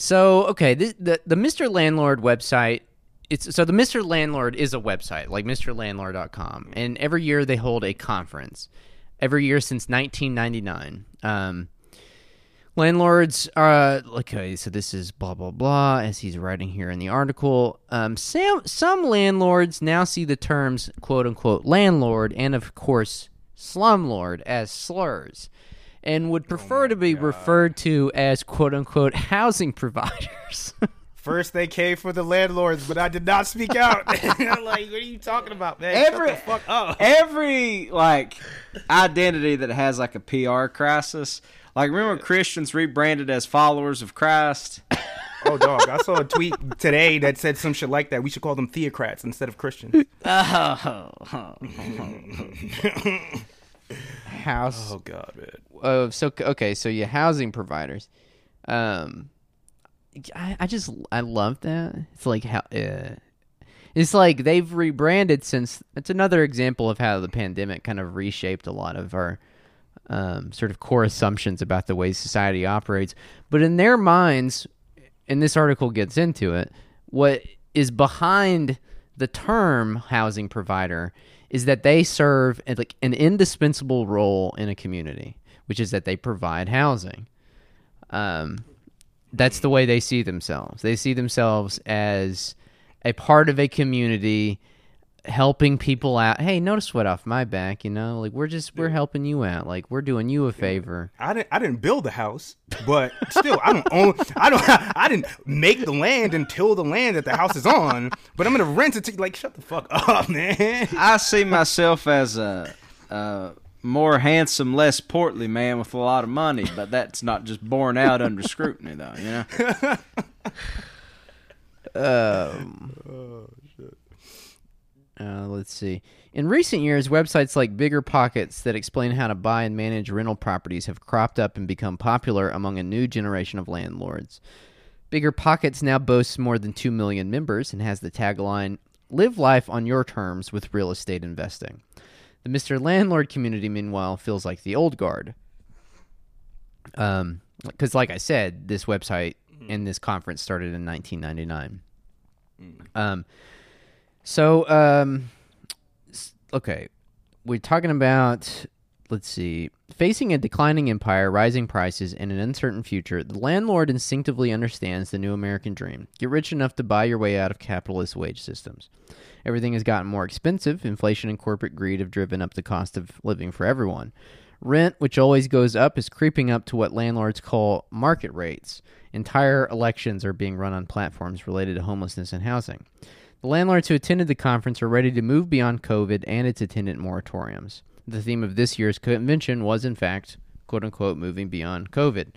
Speaker 1: So okay, the, the the Mr. Landlord website. It's so the Mr. Landlord is a website like MrLandlord.com, and every year they hold a conference. Every year since 1999. Um, landlords are okay. So this is blah blah blah as he's writing here in the article. Um, some some landlords now see the terms quote unquote landlord and of course slumlord as slurs and would oh prefer to be referred to as quote unquote housing providers. (laughs)
Speaker 3: First they came for the landlords, but I did not speak out. (laughs) (laughs) like, what are you talking about, man?
Speaker 2: Every
Speaker 3: fuck up.
Speaker 2: every like identity that has like a PR crisis. Like remember Christians rebranded as followers of Christ?
Speaker 3: Oh, dog! I saw a tweet today that said some shit like that. We should call them theocrats instead of Christians.
Speaker 2: Oh,
Speaker 1: House
Speaker 3: Oh God, man.
Speaker 1: Oh so okay so yeah housing providers. Um I, I just i love that. It's like how uh, it's like they've rebranded since it's another example of how the pandemic kind of reshaped a lot of our um, sort of core assumptions about the way society operates. But in their minds and this article gets into it what is behind the term housing provider is that they serve like an indispensable role in a community, which is that they provide housing. Um, that's the way they see themselves. They see themselves as a part of a community, helping people out. Hey, no sweat off my back. You know, like we're just we're helping you out. Like we're doing you a favor.
Speaker 3: I didn't. I didn't build the house, but still, I don't own. I don't. I didn't make the land and till the land that the house is on. But I'm gonna rent it to. Like, shut the fuck up, (laughs) man.
Speaker 2: I see myself as a, a more handsome, less portly man with a lot of money, but that's not just borne out under scrutiny, though. You know. (laughs)
Speaker 1: Um, uh, let's see. In recent years, websites like Bigger Pockets that explain how to buy and manage rental properties have cropped up and become popular among a new generation of landlords. Bigger Pockets now boasts more than 2 million members and has the tagline Live life on your terms with real estate investing. The Mr. Landlord community, meanwhile, feels like the old guard. Um, because like I said, this website and this conference started in 1999. Um, so um, okay, we're talking about let's see, facing a declining empire, rising prices, and an uncertain future. The landlord instinctively understands the new American dream: get rich enough to buy your way out of capitalist wage systems. Everything has gotten more expensive. Inflation and corporate greed have driven up the cost of living for everyone. Rent, which always goes up, is creeping up to what landlords call market rates. Entire elections are being run on platforms related to homelessness and housing. The landlords who attended the conference are ready to move beyond COVID and its attendant moratoriums. The theme of this year's convention was, in fact, quote unquote, moving beyond COVID.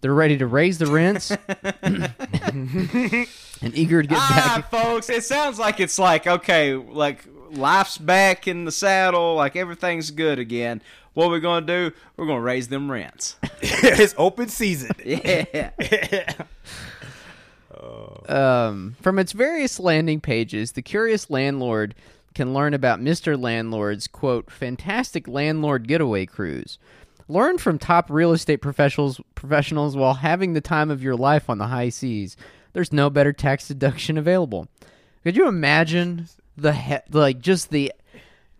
Speaker 1: They're ready to raise the rents (laughs) and eager to get
Speaker 2: Ah,
Speaker 1: back.
Speaker 2: folks, it sounds like it's like okay, like life's back in the saddle, like everything's good again. What we're gonna do? We're gonna raise them rents. (laughs)
Speaker 3: it's open season. (laughs)
Speaker 2: Yeah.
Speaker 1: Um, from its various landing pages, the curious landlord can learn about Mr. Landlord's quote fantastic landlord getaway cruise. Learn from top real estate professionals professionals while having the time of your life on the high seas. There's no better tax deduction available. Could you imagine the he- like just the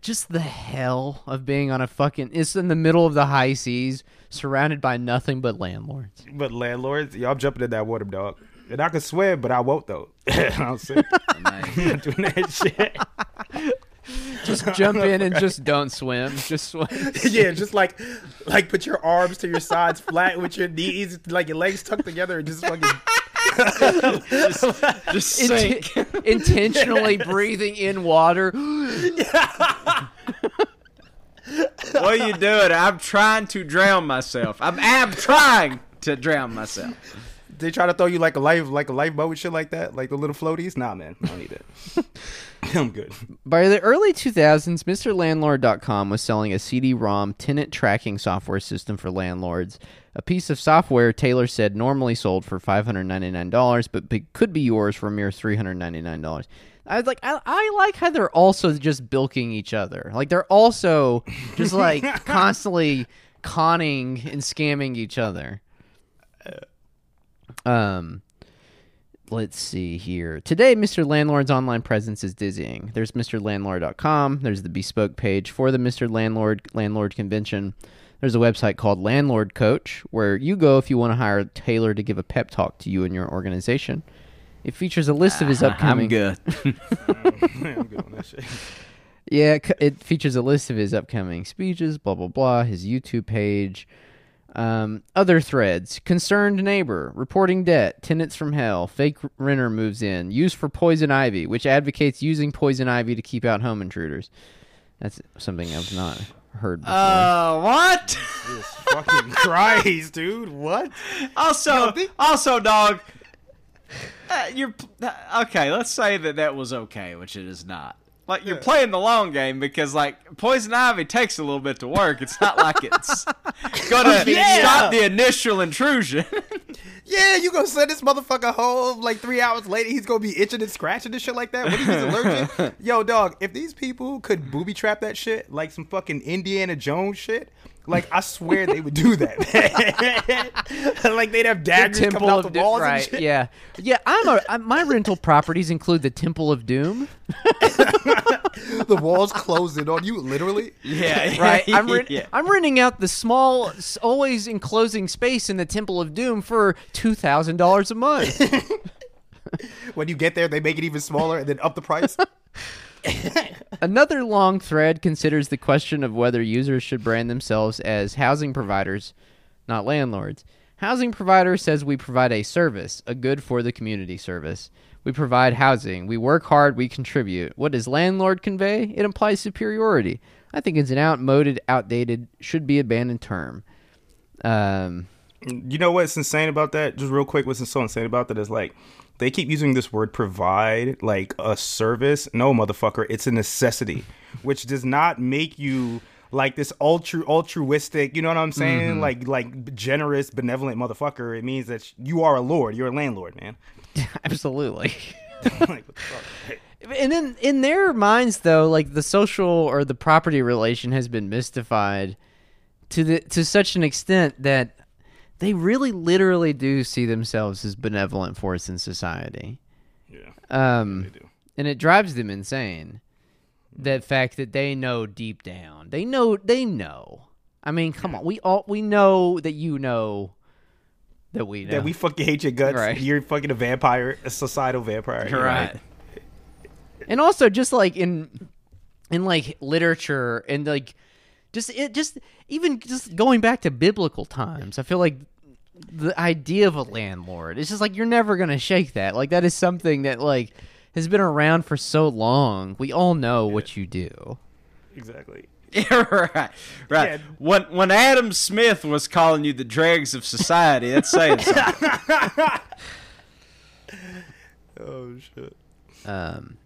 Speaker 1: just the hell of being on a fucking it's in the middle of the high seas surrounded by nothing but landlords.
Speaker 3: But landlords, y'all jumping in that water, dog. And I can swim, but I won't though. (laughs) I'm sick. (laughs) I'm not (laughs) doing that shit.
Speaker 1: Just jump in and just don't swim. Just swim. (laughs)
Speaker 3: yeah, just like like put your arms to your sides flat with your knees, like your legs tucked together, and just fucking (laughs)
Speaker 2: Just sink.
Speaker 1: Inten- intentionally breathing in water. (gasps)
Speaker 2: what are you doing? I'm trying to drown myself. I'm, I'm trying to drown myself.
Speaker 3: They try to throw you like a life like a lifeboat and shit like that, like the little floaties. Nah, man, I don't need it. (laughs) I'm good.
Speaker 1: By the early 2000s, MrLandlord.com was selling a CD-ROM tenant tracking software system for landlords. A piece of software Taylor said normally sold for $599, but be- could be yours for a mere $399. I was like, I, I like how they're also just bilking each other. Like they're also just like (laughs) constantly conning and scamming each other. Um, let's see here. Today, Mr. Landlord's online presence is dizzying. There's MrLandlord.com. There's the bespoke page for the Mr. Landlord Landlord Convention. There's a website called Landlord Coach where you go if you want to hire Taylor to give a pep talk to you and your organization. It features a list of his (laughs) upcoming.
Speaker 2: I'm good. (laughs) (laughs)
Speaker 3: I'm good on that shit.
Speaker 1: Yeah, it it features a list of his upcoming speeches, blah blah blah, his YouTube page, um, other threads, concerned neighbor, reporting debt, tenants from hell, fake renter moves in, use for poison ivy, which advocates using poison ivy to keep out home intruders. That's something I've not heard before.
Speaker 2: Uh, what? (laughs)
Speaker 3: Jesus fucking Christ, dude. What?
Speaker 2: also, also, dog. Uh, you're uh, okay. Let's say that that was okay, which it is not. Like you're playing the long game because like poison ivy takes a little bit to work. It's not like it's (laughs) gonna oh,
Speaker 3: Yeah.
Speaker 2: stop the initial intrusion. (laughs)
Speaker 3: Yeah, you gonna send this motherfucker home like three hours later? He's gonna be itching and scratching and shit like that. What if he's allergic? (laughs) Yo, dog, if these people could booby trap that shit like some fucking Indiana Jones shit, like I swear they would do that. (laughs) like they'd have daggers coming out the
Speaker 1: Doom,
Speaker 3: walls and
Speaker 1: right?
Speaker 3: shit.
Speaker 1: Yeah, yeah. I'm a I, my rental properties include the Temple of Doom. (laughs)
Speaker 3: The walls closing on you, literally.
Speaker 2: yeah, (laughs)
Speaker 1: right? I'm, rent-
Speaker 2: yeah.
Speaker 1: I'm renting out the small, always enclosing space in the Temple of Doom for two thousand dollars a month.
Speaker 3: When you get there, they make it even smaller and then up the price. (laughs)
Speaker 1: Another long thread considers the question of whether users should brand themselves as housing providers, not landlords. Housing provider says we provide a service, a good for the community service. We provide housing. We work hard. We contribute. What does landlord convey? It implies superiority. I think it's an outmoded, outdated, should be abandoned term. Um,
Speaker 3: You know what's insane about that? Just real quick, what's so insane about that is like they keep using this word provide like a service. No, motherfucker, it's a necessity, (laughs) which does not make you like this ultra altruistic. You know what I'm saying? Mm-hmm. Like like generous, benevolent motherfucker. It means that you are a lord. You're a landlord, man. (laughs)
Speaker 1: absolutely. (laughs)
Speaker 3: like, the fuck?
Speaker 1: And then in their minds, though, like the social or the property relation has been mystified to the to such an extent that they really, literally do see themselves as benevolent force in society.
Speaker 3: Yeah,
Speaker 1: Um,
Speaker 3: they do.
Speaker 1: and it drives them insane. That fact that they know deep down, they know, they know. I mean, come on, we all we know that you know that we know.
Speaker 3: That we fucking hate your guts.
Speaker 1: Right.
Speaker 3: You're fucking a vampire, a societal vampire. You're
Speaker 2: right.
Speaker 1: and also just like in in like literature and like just it just even just going back to biblical times i feel like the idea of a landlord it's just like you're never gonna shake that like that is something that like has been around for so long we all know what you do
Speaker 3: Exactly. (laughs)
Speaker 2: Right, right.
Speaker 3: Yeah.
Speaker 2: When when Adam Smith was calling you the dregs of society, that's saying something. (laughs) (laughs)
Speaker 3: Oh shit.
Speaker 1: Um,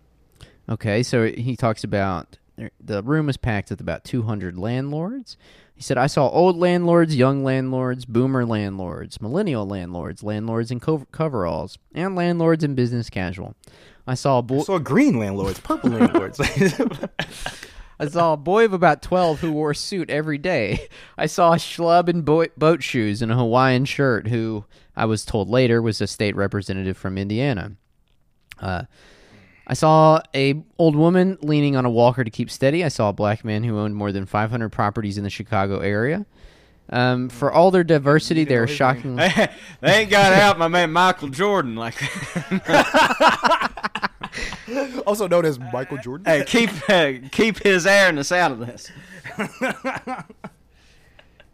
Speaker 1: okay, so he talks about the room was packed with about 200 landlords. He said, I saw old landlords, young landlords, boomer landlords, millennial landlords, landlords in co- coveralls, and landlords in business casual. I saw a boy.
Speaker 3: So green landlords, purple landlords. (laughs) (laughs)
Speaker 1: I saw a boy of about 12 who wore a suit every day. I saw a schlub in bo- boat shoes and a Hawaiian shirt who I was told later was a state representative from Indiana. Uh, I saw a old woman leaning on a walker to keep steady. I saw a black man who owned more than 500 properties in the Chicago area. Um, for all their diversity, they're
Speaker 3: his
Speaker 1: shockingly. (laughs)
Speaker 2: they ain't got out my man Michael Jordan. Like, (laughs)
Speaker 3: also known as Michael Jordan.
Speaker 2: hey, keep (laughs) uh, keep his airness out of this.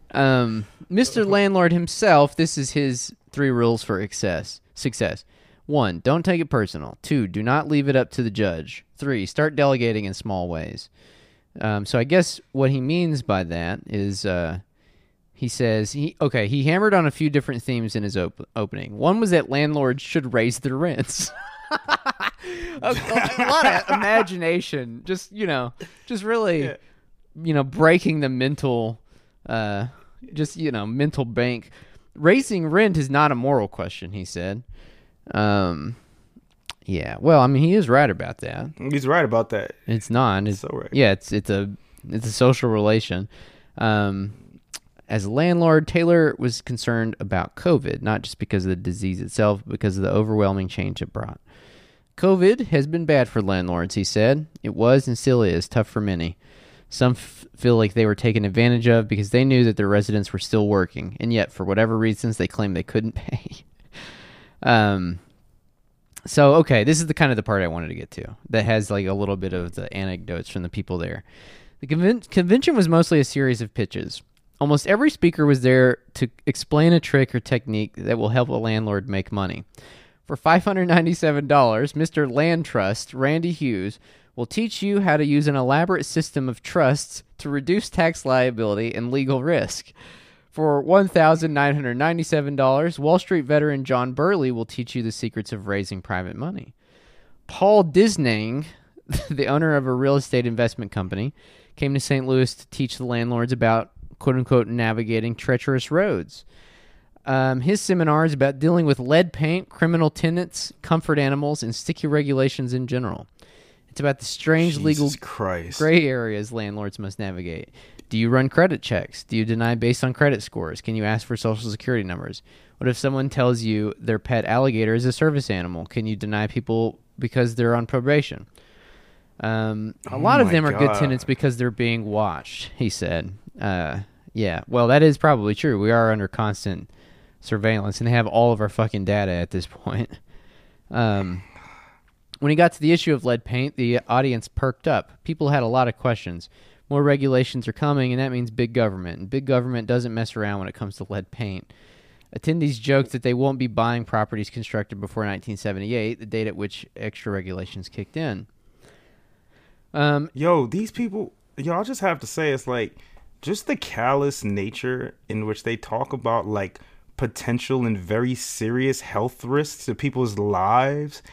Speaker 1: Um, Mr. Landlord himself, this is his three rules for success. Success. One, don't take it personal. Two, do not leave it up to the judge. Three, start delegating in small ways. Um, so I guess what he means by that is uh, He says he okay. He hammered on a few different themes in his op- opening. One was that landlords should raise their rents. (laughs) a, a lot of imagination. Just you know, just really,
Speaker 3: Yeah.
Speaker 1: you know, breaking the mental, uh, just you know, mental bank. Raising rent is not a moral question. He said. Um, yeah. Well, I mean, he is right about that.
Speaker 3: He's right about that.
Speaker 1: It's not. It's
Speaker 3: So right.
Speaker 1: Yeah, it's it's a it's a social relation. Um, as a landlord, Taylor was concerned about COVID, not just because of the disease itself, but because of the overwhelming change it brought. COVID has been bad for landlords, he said. It was and still is tough for many. Some f- feel like they were taken advantage of because they knew that their residents were still working, and yet, for whatever reasons, they claimed they couldn't (laughs) pay. Um, so okay, this is the kind of the part I wanted to get to that has like a little bit of the anecdotes from the people there. The conven- convention was mostly a series of pitches. Almost every speaker was there to explain a trick or technique that will help a landlord make money. For $597, Mr. Land Trust, Randy Hughes, will teach you how to use an elaborate system of trusts to reduce tax liability and legal risk. For $1,997, Wall Street veteran John Burley will teach you the secrets of raising private money. Paul Disney, (laughs) the owner of a real estate investment company, came to St. Louis to teach the landlords about quote unquote navigating treacherous roads. Um, his seminar is about dealing with lead paint, criminal tenants, comfort animals, and sticky regulations in general. It's about the strange legal
Speaker 3: Christ.
Speaker 1: gray areas landlords must navigate. Do you run credit checks? Do you deny based on credit scores? Can you ask for social security numbers? What if someone tells you their pet alligator is a service animal? Can you deny people because they're on probation? Um, a
Speaker 3: Oh
Speaker 1: lot of them are good tenants because they're being watched, he said. Uh, yeah, well, that is probably true. We are under constant surveillance, and they have all of our fucking data at this point. Um, when he got to the issue of lead paint, the audience perked up. People had a lot of questions. More regulations are coming, and that means big government. And big government doesn't mess around when it comes to lead paint. Attendees joked that they won't be buying properties constructed before 1978, the date at which extra regulations kicked in. Um,
Speaker 3: Yo, these people, yo, I'll just have to say, it's like just the callous nature in which they talk about like potential and very serious health risks to people's lives.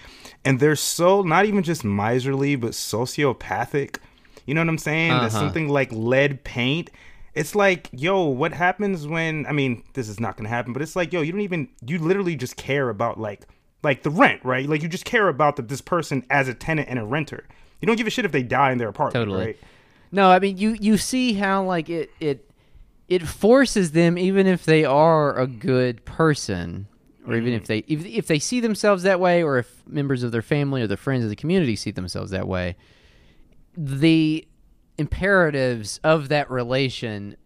Speaker 3: And they're so not even just miserly, but sociopathic. You know what I'm saying? That
Speaker 1: Uh-huh.
Speaker 3: something like lead paint. It's like, yo, what happens when I mean, this is not gonna happen, but it's like, yo, you don't even you literally just care about like like the rent, right? Like you just care about that this person as a tenant and a renter. You don't give a shit if they die in their apartment,
Speaker 1: Totally.
Speaker 3: right?
Speaker 1: No, I mean you you see how like it it it forces them even if they are a good person or even if they if, if they see themselves that way or if members of their family or the friends of the community see themselves that way the imperatives of that relation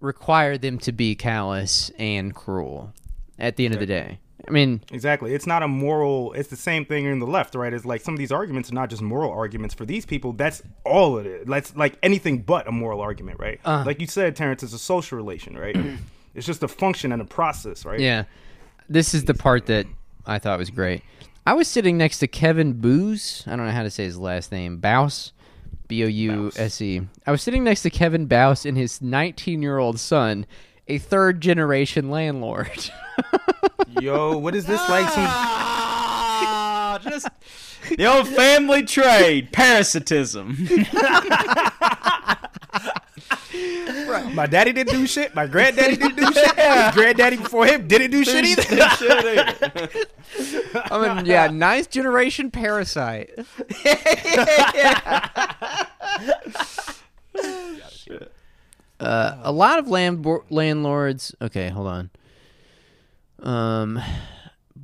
Speaker 1: require them to be callous and cruel at the end of the day. I mean,
Speaker 3: Exactly. It's not a moral. It's the same thing in the left, right? It's like some of these arguments are not just moral arguments for these people. That's all it is. That's like anything but a moral argument, right?
Speaker 1: Uh.
Speaker 3: like you said, Terrence, it's a social relation, right? (clears throat) it's just a function and a process, right?
Speaker 1: Yeah. This is the part that I thought was great. I was sitting next to Kevin Booze. I don't know how to say his last name. Bouse. B O U S E. I was sitting next to Kevin Bouse and his 19 year old son, a third generation landlord. (laughs)
Speaker 3: Yo, what is this like? Some
Speaker 2: Ah, just the old family trade, parasitism. (laughs)
Speaker 3: my daddy didn't do shit. My granddaddy didn't do shit. (laughs) His granddaddy before him didn't do shit either. (laughs)
Speaker 1: I mean, yeah, ninth generation parasite. (laughs) Uh, a lot of land landlords. Okay, hold on. Um,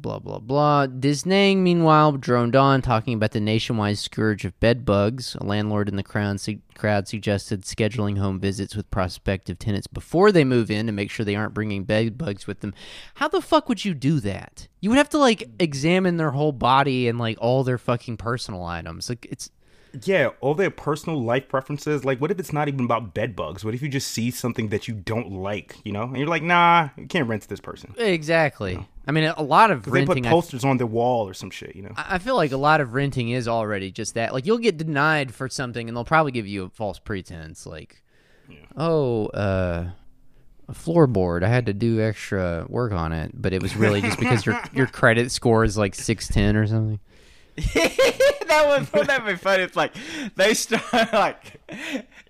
Speaker 1: blah blah blah. Disneying, meanwhile, droned on talking about the nationwide scourge of bed bugs. A landlord in the crowd, su- crowd suggested scheduling home visits with prospective tenants before they move in to make sure they aren't bringing bed bugs with them. How the fuck would you do that? You would have to like examine their whole body and like all their fucking personal items. Like it's
Speaker 3: Yeah, all their personal life preferences. Like, what if it's not even about bed bugs? What if you just see something that you don't like, you know? And you're like, nah, you can't rent to this person.
Speaker 1: exactly. I mean, a lot of renting.
Speaker 3: They put
Speaker 1: I
Speaker 3: posters on their wall or some shit, you know?
Speaker 1: I I feel like a lot of renting is already just that. Like you'll get denied for something, and they'll probably give you a false pretense, like, "Oh, uh, floorboard. I had to do extra work on it, but it was really just because your (laughs) your credit score is like six ten or something. (laughs)
Speaker 2: that would wouldn't that be funny? It's like they start (laughs) like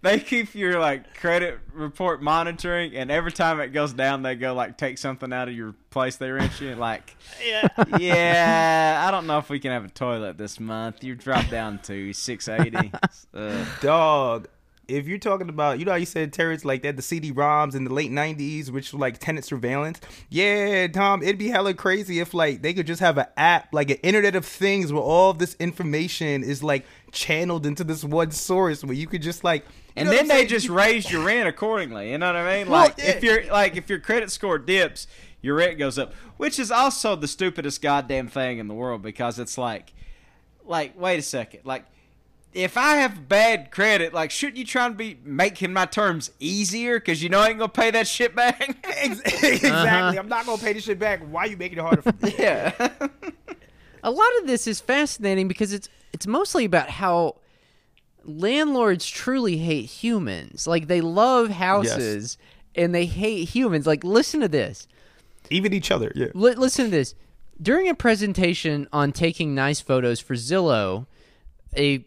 Speaker 2: they keep your like credit report monitoring, and every time it goes down, they go like take something out of your place they rent you. Like, yeah, yeah. (laughs) I don't know if we can have a toilet this month. You drop down to six eighty. (laughs) Uh,
Speaker 3: Dog. If you're talking about, you know how you said terrorists like that, the CD-ROMs in the late '90s, which were like tenant surveillance. Yeah, Tom, it'd be hella crazy if like they could just have an app, like an Internet of Things, where all of this information is like channeled into this one source, where you could just like,
Speaker 2: and then they just raise your rent accordingly. You know what I mean?
Speaker 3: Well,
Speaker 2: Like if
Speaker 3: yeah.
Speaker 2: your like if your credit score dips, your rent goes up, which is also the stupidest goddamn thing in the world because it's like, like wait a second, like if I have bad credit, like shouldn't you try and be making my terms easier because you know I ain't gonna pay that shit back? (laughs)
Speaker 3: Ex- exactly. I'm not gonna pay this shit back. Why are you making it harder? For me?
Speaker 2: yeah. (laughs)
Speaker 1: a lot of this is fascinating because it's it's mostly about how landlords truly hate humans. Like they love houses and they hate humans. Like listen to this.
Speaker 3: Even each other. Yeah.
Speaker 1: Li- listen to this. During a presentation on taking nice photos for Zillow, a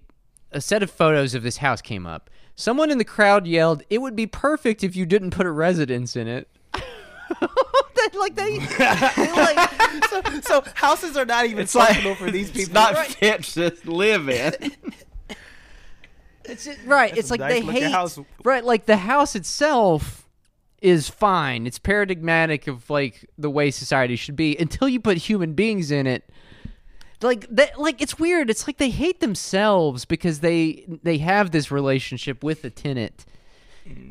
Speaker 1: a set of photos of this house came up. Someone in the crowd yelled, "It would be perfect if you didn't put a residence in it." (laughs) That- like they, they (laughs) like
Speaker 3: so, so houses are not even
Speaker 2: It's like
Speaker 3: for these people.
Speaker 2: It's not
Speaker 1: Right.
Speaker 2: fit to live in.
Speaker 1: It's right. it's like
Speaker 3: nice
Speaker 1: they hate
Speaker 3: house.
Speaker 1: right. Like the house itself is fine. It's paradigmatic of like the way society should be until you put human beings in it. Like that. Like it's weird. It's like they hate themselves because they they have this relationship with the tenant,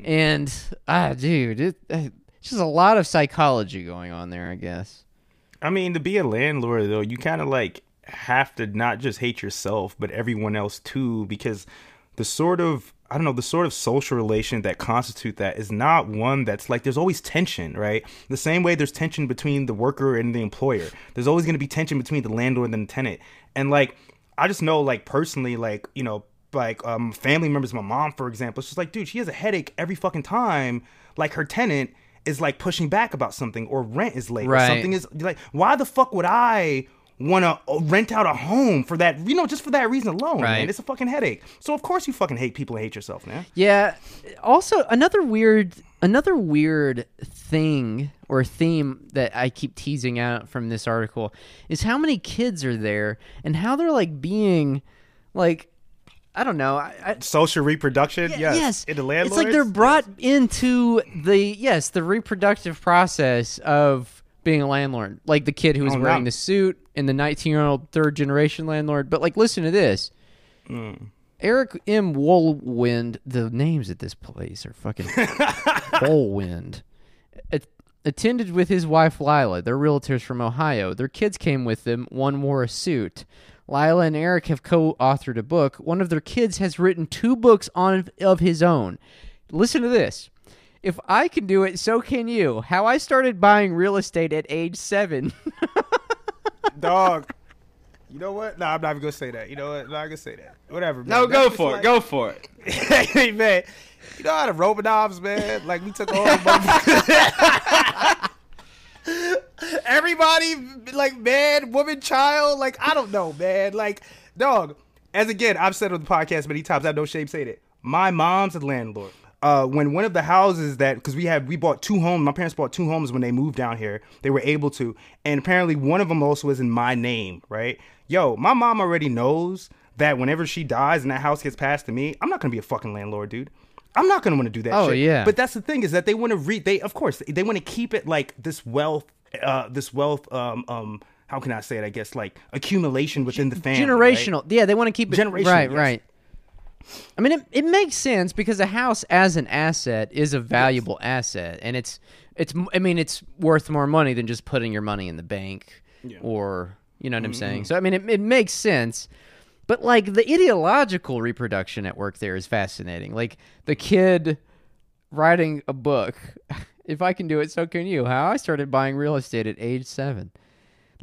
Speaker 1: and ah, dude, it, uh, it's just a lot of psychology going on there. I guess.
Speaker 3: I mean, to be a landlord though, you kind of like have to not just hate yourself, but everyone else too, because the sort of I don't know the sort of social relation that constitute that is not one that's like there's always tension, right? The same way there's tension between the worker and the employer. There's always going to be tension between the landlord and the tenant. And like I just know like personally like, you know, like um family members my mom for example, it's just like dude, she has a headache every fucking time like her tenant is like pushing back about something or rent is late or something is like why the fuck would I want to uh, rent out a home for that you know just for that reason alone
Speaker 1: Right.
Speaker 3: man it's a fucking headache so of course you fucking hate people and hate yourself man
Speaker 1: Yeah. Also, another weird, another weird thing or theme that I keep teasing out from this article is how many kids are there and how they're like being, like, I don't know. I, I,
Speaker 3: social reproduction yes,
Speaker 1: yes,
Speaker 3: in the
Speaker 1: it's like they're brought into the yes the reproductive process of being a landlord. Like the kid who was
Speaker 3: Oh,
Speaker 1: wearing
Speaker 3: no.
Speaker 1: the suit and the 19 year old third generation landlord. But like, listen to this.
Speaker 3: Mm.
Speaker 1: Eric M. Woolwind. The names at this place are fucking (laughs) Woolwind. At- attended with his wife Lila. They're realtors from Ohio. Their kids came with them. One wore a suit. Lila and Eric have co-authored a book. One of their kids has written two books on of his own. Listen to this. If I can do it, so can you. How I started buying real estate at age seven. (laughs)
Speaker 3: dog. You know what? No i'm not even gonna say that. You know what? I'm not gonna say that. Whatever man.
Speaker 2: No,
Speaker 3: That's
Speaker 2: go for
Speaker 3: like-
Speaker 2: it. Go for it. (laughs)
Speaker 3: hey man. You know how the Romanovs, man? Like we took all the money. (laughs) Everybody like man woman child like i don't know man. Like dog. As again i've said on the podcast many times i have no shame saying it. My mom's a landlord uh, when one of the houses that because we had we bought two homes my parents bought two homes when they moved down here they were able to and apparently one of them also is in my name right yo my mom already knows that whenever she dies and that house gets passed to me i'm not gonna be a fucking landlord dude i'm not gonna want to do that
Speaker 1: Oh,
Speaker 3: shit.
Speaker 1: yeah.
Speaker 3: but that's the thing is that they want to read they of course they want to keep it like this wealth uh this wealth um um how can i say it i guess like accumulation within the family right?
Speaker 1: generational. Yeah, they want to keep it
Speaker 3: Generational,
Speaker 1: Right,
Speaker 3: yes.
Speaker 1: right. I mean, it, it makes sense because a house as an asset is a valuable asset, and it's it's. I mean, it's worth more money than just putting your money in the bank, or you know what I'm
Speaker 3: Mm-hmm.
Speaker 1: saying. So I mean, it, it makes sense. But like the ideological reproduction at work there is fascinating. Like the kid writing a book. (laughs) If I can do it, so can you. How I started buying real estate at age seven.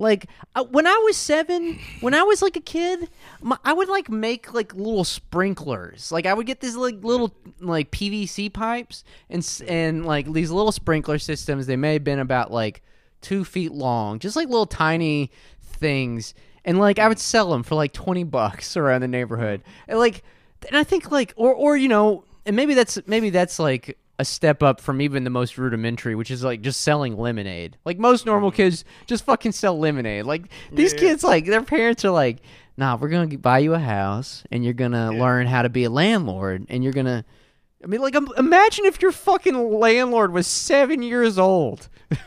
Speaker 1: Like uh, when I was seven, when I was like a kid, my, I would like make like little sprinklers. Like I would get these like little like PVC pipes and and like these little sprinkler systems. They may have been about like two feet long, just like little tiny things. And like I would sell them for like twenty bucks around the neighborhood. And like, and I think like, or or you know, and maybe that's maybe that's like a step up from even the most rudimentary, which is like just selling lemonade. Like most normal kids just fucking sell lemonade. Like these kids, like their parents are like, nah, we're gonna buy you a house and you're gonna learn how to be a landlord and you're gonna. I mean, like, um, imagine if your fucking landlord was seven years old. (laughs)
Speaker 3: like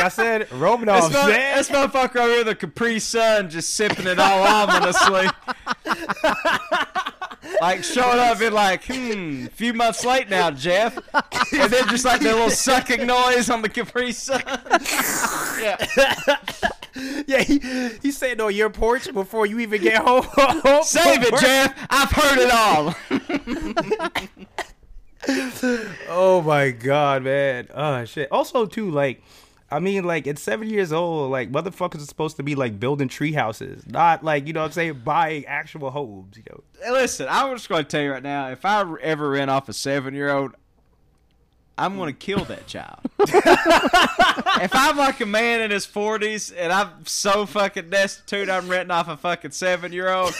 Speaker 3: I said, Romanov,
Speaker 2: This, mo-
Speaker 3: man.
Speaker 2: this motherfucker over here, the Capri Sun, just sipping it all ominously. (laughs) like showing up and like, hmm, a few months late now, Jeff. And then just like the little sucking noise on the Capri Sun. (laughs) yeah.
Speaker 3: Yeah, he, he's sitting on your porch before you even get home. (laughs)
Speaker 2: Save it, Jeff. I've heard it all. (laughs)
Speaker 3: Oh my god, man. Oh shit. Also, too, like, I mean, like, at seven years old, like, motherfuckers are supposed to be like building tree houses, not like you know what I'm saying, buying actual homes. You know.
Speaker 2: Listen, I'm just going to tell you right now. If I ever rent off a seven-year-old, I'm going to kill that child. if I'm like a man in his 40s and I'm so fucking destitute, I'm renting off a fucking seven-year-old.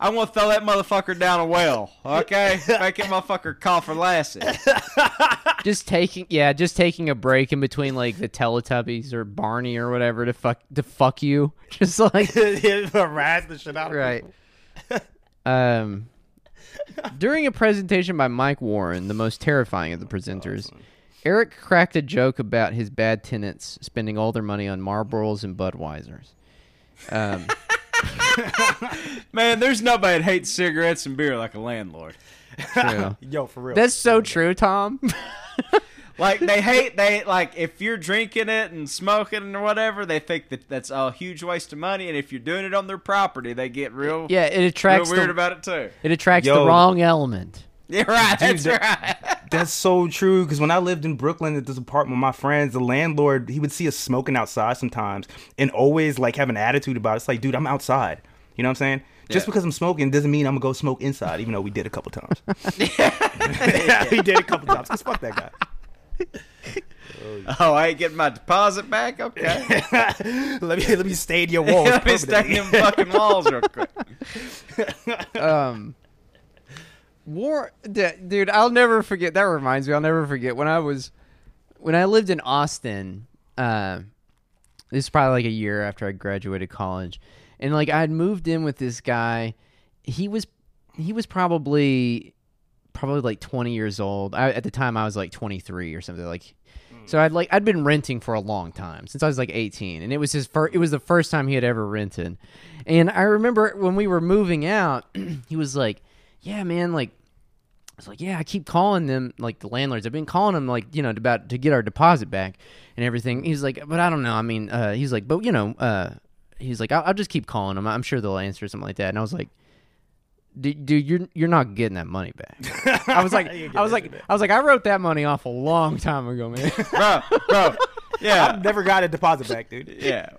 Speaker 2: I'm going to throw that motherfucker down a well. Okay, make that motherfucker call for Lassie.
Speaker 1: just taking, yeah, just taking a break in between like the Teletubbies or Barney or whatever to fuck to fuck you. (laughs) Just like (laughs)
Speaker 3: Harass the shit out of
Speaker 1: right.
Speaker 3: people.
Speaker 1: Um, (laughs) during a presentation by Mike Warren, the most terrifying of the presenters, Eric cracked a joke about his bad tenants spending all their money on Marlboros and Budweisers. Um, (laughs)
Speaker 2: Man, there's nobody that hates cigarettes and beer like a landlord.
Speaker 1: true. (laughs)
Speaker 3: Yo, for real.
Speaker 1: That's so true, Tom.
Speaker 2: Like they hate they like if you're drinking it and smoking or whatever, they think that that's a huge waste of money. And if you're doing it on their property, they get real,
Speaker 1: yeah, it
Speaker 2: real
Speaker 1: attracts
Speaker 2: weird
Speaker 1: the,
Speaker 2: about it too.
Speaker 1: it attracts the wrong element. (laughs)
Speaker 2: Yeah, right. That's
Speaker 3: that-
Speaker 2: right.
Speaker 3: That's so true. Because when I lived in Brooklyn at this apartment with my friends, the landlord he would see us smoking outside sometimes, and always like have an attitude about it. It's like, dude, I'm outside. You know what I'm saying? Just
Speaker 2: Yeah.
Speaker 3: because I'm smoking doesn't mean I'm gonna go smoke inside, even though we did a couple times. (laughs) (laughs) we did a couple times. Cause fuck that guy. (laughs)
Speaker 2: Oh, I ain't getting my deposit back. Okay, (laughs)
Speaker 3: let me let me stain your (laughs) walls.
Speaker 2: let me stain
Speaker 3: permanently.
Speaker 2: them fucking walls real quick.
Speaker 1: um war d- dude i'll never forget that reminds me i'll never forget when i was when i lived in austin uh, this is probably like a year after i graduated college and like i had moved in with this guy he was he was probably probably like 20 years old I, at the time i was like 23 or something like so i'd like i'd been renting for a long time since i was like 18 and it was his first it was the first time he had ever rented and i remember when we were moving out (clears throat) he was like yeah man like I was like, yeah, I keep calling them like the landlords. I've been calling them like you know about to get our deposit back and everything. He's like, but I don't know. I mean, uh, he's like, but you know, uh, he's like, I'll, I'll just keep calling them. I'm sure they'll answer something like that. And I was like, dude, dude you're you're not getting that money back. (laughs) I was like, I was like, I was like, I wrote that money off a long time ago, man. (laughs)
Speaker 2: bro, bro. Yeah,
Speaker 3: I've never got a deposit back, dude. (laughs)
Speaker 2: yeah.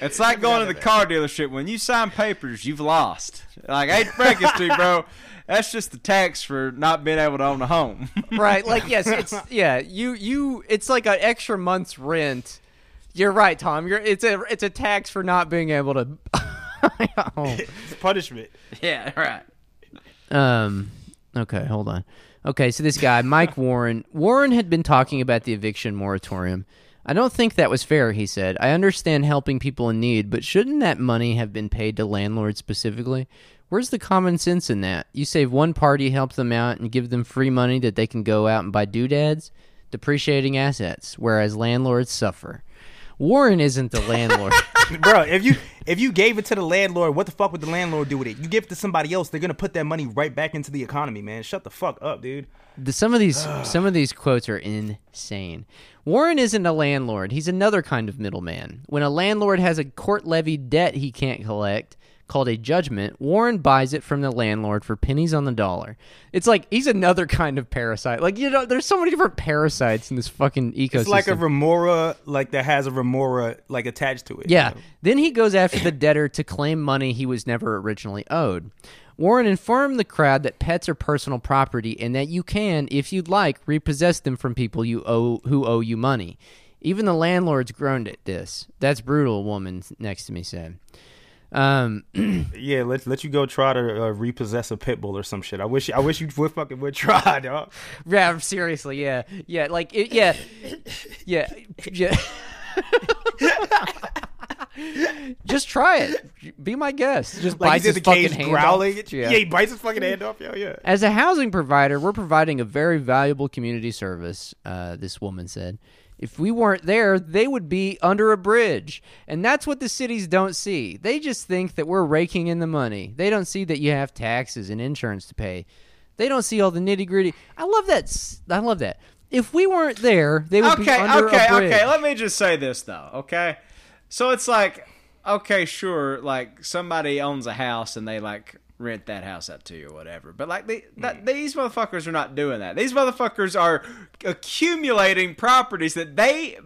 Speaker 2: It's like going to the car dealership. When you sign papers, you've lost. Like, I hate to to you, bro. That's just the tax for not being able to own a home.
Speaker 1: right? Like, yes, it's yeah. You you, it's like an extra month's rent. You're right, Tom. You're it's a it's a tax for not being able to. (laughs) Oh.
Speaker 3: It's punishment.
Speaker 2: yeah, right.
Speaker 1: Um. Okay, hold on. Okay, so this guy, Mike Warren, Warren had been talking about the eviction moratorium. I don't think that was fair, he said. I understand helping people in need, but shouldn't that money have been paid to landlords specifically? Where's the common sense in that? You save one party, help them out, and give them free money that they can go out and buy doodads, depreciating assets, whereas landlords suffer. Warren isn't the landlord. (laughs)
Speaker 3: Bro, if you if you gave it to the landlord, what the fuck would the landlord do with it? You give it to somebody else, they're gonna put that money right back into the economy, man. Shut the fuck up, dude.
Speaker 1: The, some of these (sighs) some of these quotes are insane. Warren isn't a landlord. He's another kind of middleman. When a landlord has a court levied debt he can't collect, called a judgment, Warren buys it from the landlord for pennies on the dollar. It's like he's another kind of parasite. Like you know, there's so many different parasites in this fucking ecosystem.
Speaker 3: It's like a remora, like that has a remora like attached to it. you
Speaker 1: Yeah.
Speaker 3: know?
Speaker 1: Then he goes after the debtor to claim money he was never originally owed. Warren informed the crowd that pets are personal property and that you can, if you'd like, repossess them from people you owe who owe you money. Even the landlords groaned at this. That's brutal, a woman next to me said. Um,
Speaker 3: Yeah, let let you go try to uh, repossess a pit bull or some shit. I wish I wish you (laughs) would fucking would try, dog. (laughs)
Speaker 1: yeah, seriously, yeah, yeah, like, it, yeah, yeah, yeah. (laughs) Just try it. Be my guest. Just
Speaker 3: Like
Speaker 1: bites his fucking hand
Speaker 3: growling.
Speaker 1: off.
Speaker 3: Yeah. yeah, he bites his fucking hand off. Yo, yeah.
Speaker 1: As a housing provider, we're providing a very valuable community service, uh, this woman said. If we weren't there, they would be under a bridge. And that's what the cities don't see. They just think that we're raking in the money. They don't see that you have taxes and insurance to pay. They don't see all the nitty gritty. I love that. I love that. If we weren't there, they would be
Speaker 2: Okay,
Speaker 1: under
Speaker 2: okay,
Speaker 1: a bridge.
Speaker 2: Okay, okay. Let me just say this though, okay? So it's like, okay, sure, like somebody owns a house and they like rent that house out to you or whatever. But like the, that, these motherfuckers are not doing that. These motherfuckers are accumulating properties that they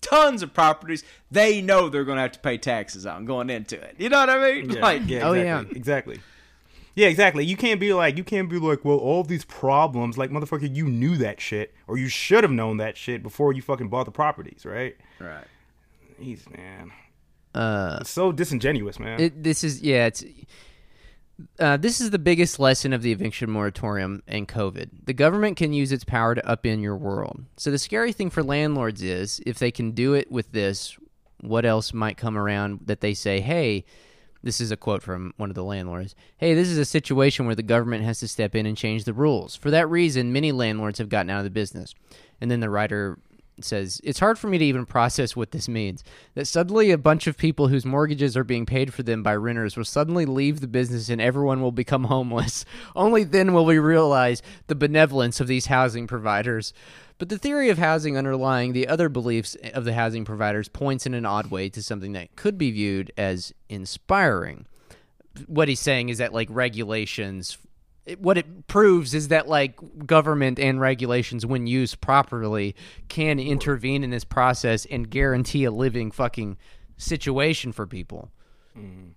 Speaker 2: tons of properties they know they're going to have to pay taxes on going into it. You know what I mean?
Speaker 3: Yeah,
Speaker 2: like
Speaker 3: yeah,
Speaker 1: Oh, yeah.
Speaker 3: exactly. Yeah, exactly. You can't be like, you can't be like, well, all these problems, like, motherfucker, you knew that shit, or you should have known that shit before you fucking bought the properties, right?
Speaker 2: right.
Speaker 3: He's man,
Speaker 1: Uh,
Speaker 3: it's so disingenuous, man.
Speaker 1: It, this is yeah. It's uh, this is the biggest lesson of the eviction moratorium and COVID. The government can use its power to upend your world. So the scary thing for landlords is if they can do it with this, what else might come around that they say, hey. This is a quote from one of the landlords. Hey, this is a situation where the government has to step in and change the rules. For that reason, many landlords have gotten out of the business. And then the writer says, It's hard for me to even process what this means. That suddenly a bunch of people whose mortgages are being paid for them by renters will suddenly leave the business and everyone will become homeless. (laughs) Only then will we realize the benevolence of these housing providers. But the theory of housing underlying the other beliefs of the housing providers points in an odd way to something that could be viewed as inspiring. What he's saying is that, like, regulations it- what it proves is that like government and regulations when used properly can intervene in this process and guarantee a living fucking situation for people. Mm-hmm.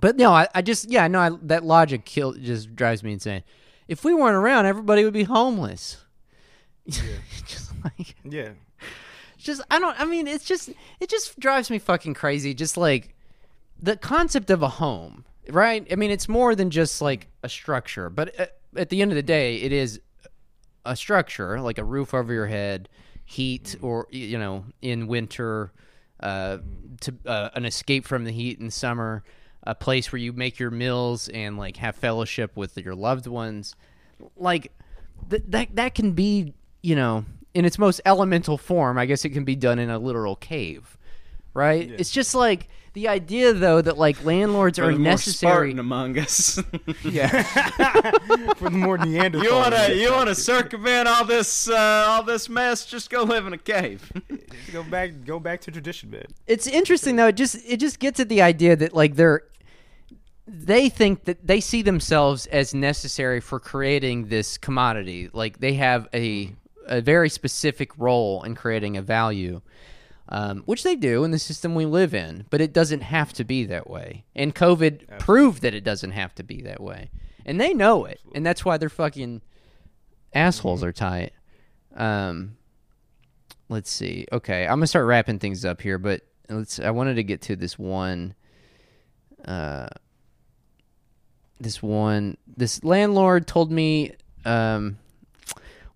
Speaker 1: But no i, I just yeah no I, that logic kill just drives me insane. If we weren't around everybody would be homeless. Yeah. (laughs) just like
Speaker 3: yeah,
Speaker 1: just I don't I mean it's just it just drives me fucking crazy. Just like the concept of a home right? I mean it's more than just like a structure but at, at the end of the day it is a structure like a roof over your head heat or you know in winter uh to uh, an escape from the heat in summer a place where you make your meals and like have fellowship with your loved ones. Like th- that that can be you know in its most elemental form i guess it can be done in a literal cave right it's just like the idea though that like landlords
Speaker 2: For
Speaker 1: are
Speaker 2: the
Speaker 1: necessary
Speaker 2: Spartan among us. (laughs)
Speaker 1: yeah (laughs)
Speaker 3: for the more Neanderthal.
Speaker 2: you wanna you wanna circumvent all this uh, all this mess? Just go live in a cave.
Speaker 3: go back, go back to tradition, man.
Speaker 1: it's interesting though it just it just gets at the idea that like they're they think that they see themselves as necessary for creating this commodity like they have a a very specific role in creating a value um, which they do in the system we live in but it doesn't have to be that way and covid proved that it doesn't have to be that way and they know it and that's why they're fucking assholes are tight um let's see. Okay, I'm gonna start wrapping things up here, but let's. I wanted to get to this one. Uh, this one. This landlord told me. Um,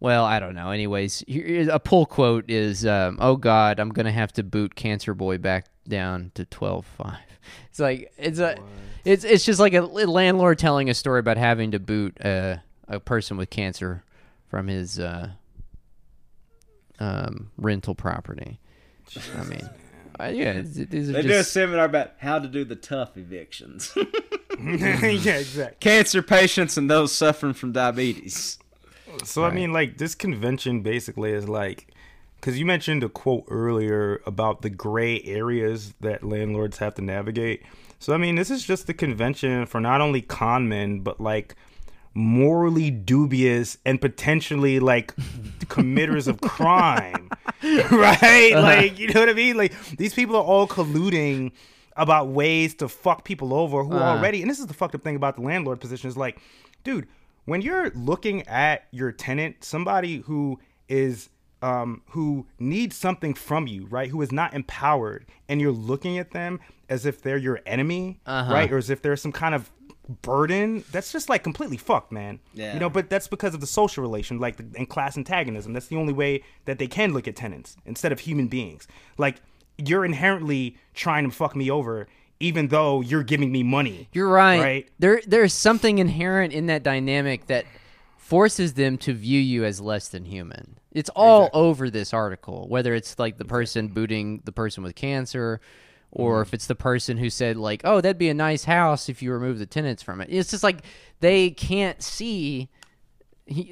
Speaker 1: well, I don't know. Anyways, here, a pull quote is, um, "Oh God, I'm gonna have to boot Cancer Boy back down to twelve five. (laughs) It's like it's a, it's it's just like a landlord telling a story about having to boot a a person with cancer from his uh, um, rental property. I mean, uh, yeah, these are
Speaker 2: They do a seminar about how to do the tough evictions. (laughs)
Speaker 3: yeah, exactly.
Speaker 2: Cancer patients and those suffering from diabetes.
Speaker 3: So I mean, like this convention basically is like because you mentioned a quote earlier about the gray areas that landlords have to navigate. So I mean, this is just the convention for not only con men but like morally dubious and potentially like (laughs) committers of crime, (laughs) right? Like you know what I mean? Like these people are all colluding about ways to fuck people over who
Speaker 1: Uh.
Speaker 3: already. And this is the fucked up thing about the landlord position is like, dude, when you're looking at your tenant, somebody who is um, who needs something from you, right? Who is not empowered, and you're looking at them as if they're your enemy,
Speaker 1: Uh-huh.
Speaker 3: right? Or as if there's some kind of burden. That's just like completely fucked, man.
Speaker 2: Yeah.
Speaker 3: You know, but that's because of the social relation, like the, and class antagonism. That's the only way that they can look at tenants instead of human beings. Like you're inherently trying to fuck me over, even though you're giving me money.
Speaker 1: You're right.
Speaker 3: Right.
Speaker 1: There there's something inherent in that dynamic that forces them to view you as less than human. It's all over this article, whether it's like the person booting the person with cancer or if it's the person who said like, "Oh, that'd be a nice house if you remove the tenants from it." It's just like they can't see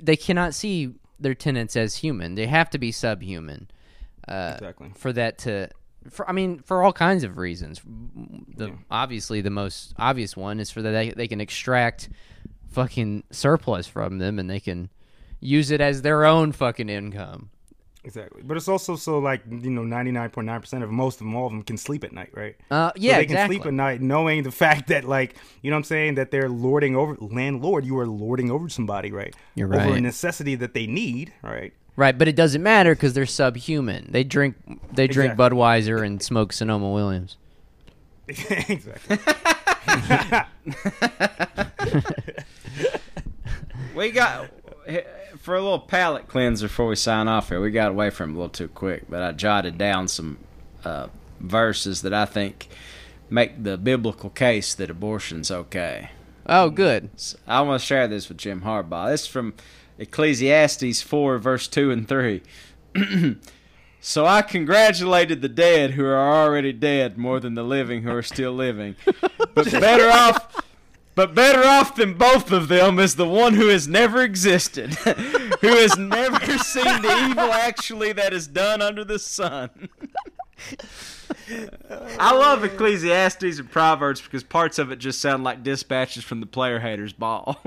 Speaker 1: they cannot see their tenants as human. They have to be subhuman. Uh,
Speaker 3: Exactly.
Speaker 1: For that to for I mean for all kinds of reasons. The obviously the most obvious one is for that they, they can extract fucking surplus from them and they can use it as their own fucking income.
Speaker 3: Exactly. But it's also so like you know, ninety nine point nine percent of most of them, all of them can sleep at night, right?
Speaker 1: Uh,
Speaker 3: So
Speaker 1: yeah,
Speaker 3: they can
Speaker 1: exactly.
Speaker 3: sleep at night knowing the (laughs) fact that like you know what I'm saying that they're lording over landlord. You are lording over somebody, right?
Speaker 1: You're
Speaker 3: Over a necessity that they need, right?
Speaker 1: Right, but it doesn't matter because they're subhuman. They drink they drink
Speaker 3: Exactly.
Speaker 1: Budweiser and smoke Sonoma Williams.
Speaker 3: exactly. (laughs)
Speaker 2: We got for a little palate cleanser before we sign off here. We got away from it a little too quick, but I jotted down some uh, verses that I think make the biblical case that abortion's okay.
Speaker 1: Oh, good.
Speaker 2: So I want to share this with Jim Harbaugh. This is from Ecclesiastes 4, verse 2 and 3. (clears throat) so I congratulated the dead who are already dead more than the living who are still living. But (laughs) better off. But better off than both of them is the one who has never existed, (laughs) who has never seen the evil actually that is done under the sun. I love Ecclesiastes and Proverbs because parts of it just sound like dispatches from the player haters ball. (laughs)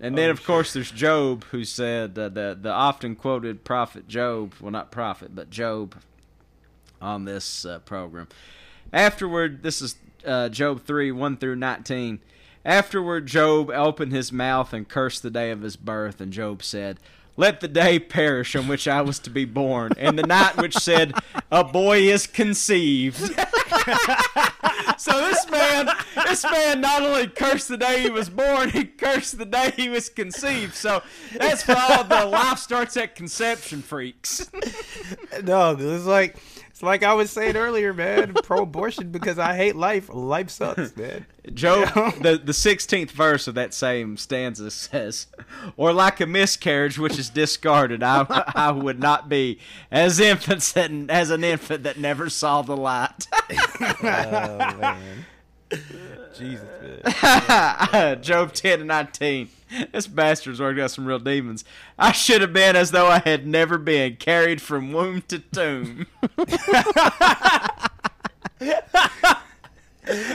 Speaker 2: and then, of course, there's Job, who said uh, the the often quoted prophet Job, well, not prophet, but Job, on this uh, program. Afterward, this is uh, Job three one through nineteen. Afterward, Job opened his mouth and cursed the day of his birth, and Job said. Let the day perish on which I was to be born, and the night which said, A boy is conceived. (laughs) so this man, this man not only cursed the day he was born, he cursed the day he was conceived. So that's for the life starts at conception freaks. (laughs)
Speaker 3: no, it's like it's like I was saying earlier, man. Pro abortion because I hate life. Life sucks, (laughs) man.
Speaker 2: Job, the the sixteenth verse of that same stanza says, "Or like a miscarriage which is discarded, I I would not be as infants that as an infant that never saw the light." (laughs)
Speaker 3: Oh man. Jesus, man. (laughs)
Speaker 2: Job ten and nineteen. This bastard's already got some real demons. I should have been as though I had never been carried from womb to tomb. (laughs)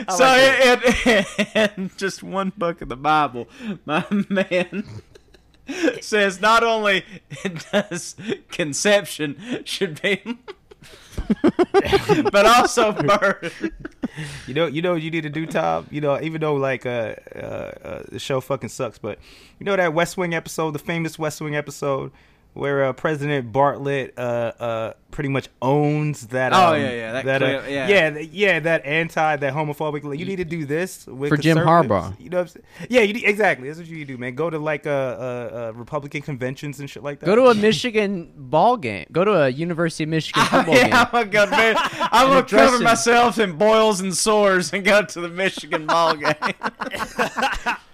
Speaker 2: so, and, and just one book of the Bible, my man (laughs) says not only does conception should be, but also birth. (laughs)
Speaker 3: You know, you know what you need to do, Tom. You know, even though like uh, uh, uh, the show fucking sucks, but you know that West Wing episode, the famous West Wing episode, where uh, President Bartlet uh, uh, pretty much owns that.
Speaker 2: Oh,
Speaker 3: um,
Speaker 2: yeah, yeah, that
Speaker 3: that, uh,
Speaker 2: yeah.
Speaker 3: yeah, yeah, that anti, that homophobic. Like, you need to do this with
Speaker 1: For Jim. Harbaugh.
Speaker 3: You know, what I'm saying? yeah, you need, exactly. That's what you need to do, man. Go to like uh, uh, uh, Republican conventions and shit like that.
Speaker 1: Go to a Michigan ball game. Go to a University of Michigan (laughs) football
Speaker 2: yeah,
Speaker 1: game. (laughs)
Speaker 2: I'm gonna go. to bed. I'm gonna cover myself in boils and sores and go to the Michigan ball game. (laughs)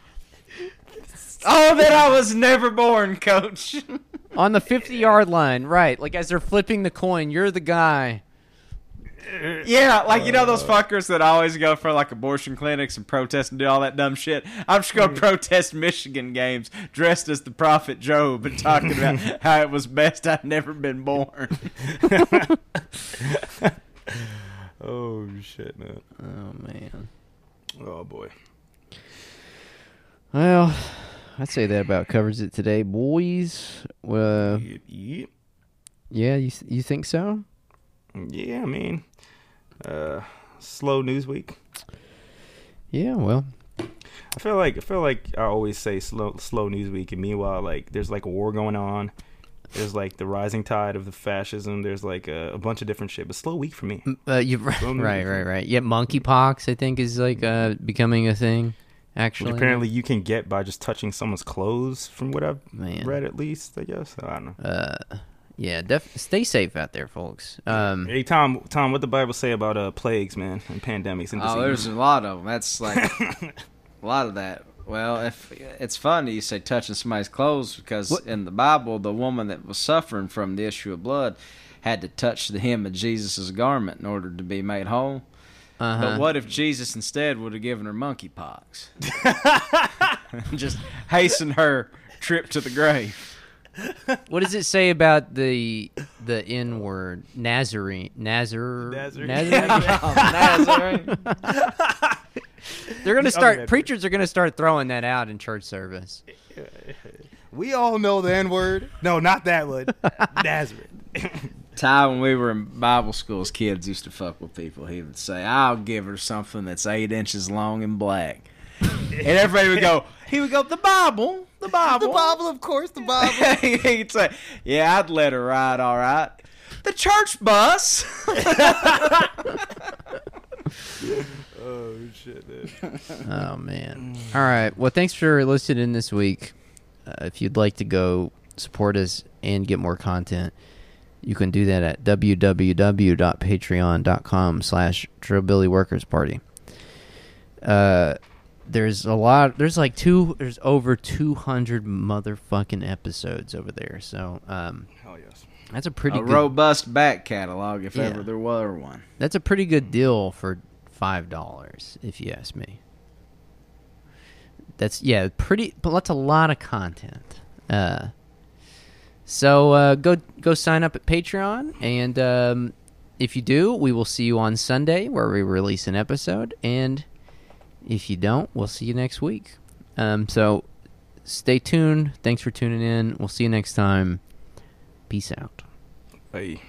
Speaker 2: (laughs) oh, that I was never born, Coach. (laughs)
Speaker 1: On the 50 yard line, right. Like as they're flipping the coin, you're the guy.
Speaker 2: Yeah, like you know those fuckers that always go for like abortion clinics and protest and do all that dumb shit. I'm just gonna mm. protest Michigan games dressed as the prophet Job and talking about (laughs) how it was best I'd never been born.
Speaker 3: oh shit, man.
Speaker 1: Oh man.
Speaker 3: Oh boy.
Speaker 1: Well, I'd say that about covers it today, boys. Uh,
Speaker 3: Yep, yep.
Speaker 1: yeah, you you think so?
Speaker 3: Yeah, I mean, uh, slow news week.
Speaker 1: Yeah. Well,
Speaker 3: I feel like I feel like I always say slow slow news week, and meanwhile, like there's like a war going on. There's like the rising tide of the fascism. There's like a, a bunch of different shit, but slow week for me.
Speaker 1: uh, you (laughs) right, right, right, right. Yeah, monkeypox I think is like uh becoming a thing. Actually,
Speaker 3: Which apparently you can get by just touching someone's clothes, from what I've
Speaker 1: man.
Speaker 3: read at least. I guess I don't know.
Speaker 1: Uh, yeah, def- stay safe out there, folks. Um,
Speaker 3: Hey Tom, Tom, what the Bible say about uh plagues, man, and pandemics and
Speaker 2: Oh, there's a lot of them. That's like (laughs) a lot of that. Well, if it's funny you say touching somebody's clothes because
Speaker 1: What?
Speaker 2: in the Bible, the woman that was suffering from the issue of blood had to touch the hem of Jesus' garment in order to be made whole.
Speaker 1: Uh-huh.
Speaker 2: But what if Jesus instead would have given her monkeypox? (laughs) Just hasten her trip to the grave.
Speaker 1: What does it say about the the N word Nazarene Nazar
Speaker 3: Nazarene.
Speaker 1: Nazarene? (laughs)
Speaker 2: Nazarene.
Speaker 1: They're gonna start
Speaker 3: that's-
Speaker 1: preachers are gonna start throwing that out in church service.
Speaker 3: We all know the N word. No, not that one. Nazareth. (laughs)
Speaker 2: Ty, when we were in Bible school as kids, used to fuck with people. He would say, "I'll give her something that's eight inches long and black," and everybody would go. He would go, "The Bible, "The Bible, the Bible,
Speaker 3: of course, the Bible. (laughs)
Speaker 2: He'd say, "Yeah, I'd let her ride, all right." The church bus. (laughs)
Speaker 3: oh shit, dude.
Speaker 1: Oh man! All right. Well, thanks for listening in this week. Uh, if you'd like to go support us and get more content, you can do that at www.patreon.com slash Trillbilly Workers Party. Uh, there's a lot. There's like two. There's over 200 motherfucking episodes over there. So um,
Speaker 3: Hell yes.
Speaker 1: that's a pretty
Speaker 2: a
Speaker 1: good.
Speaker 2: robust back catalog, if
Speaker 1: Yeah.
Speaker 2: ever there were one.
Speaker 1: That's a pretty good deal for five dollars, if you ask me. That's yeah, pretty. But that's a lot of content. Uh, so uh, go go sign up at Patreon, and um, if you do, we will see you on Sunday where we release an episode. And if you don't, we'll see you next week. Um, so stay tuned. Thanks for tuning in. We'll see you next time. Peace out.
Speaker 3: Hey.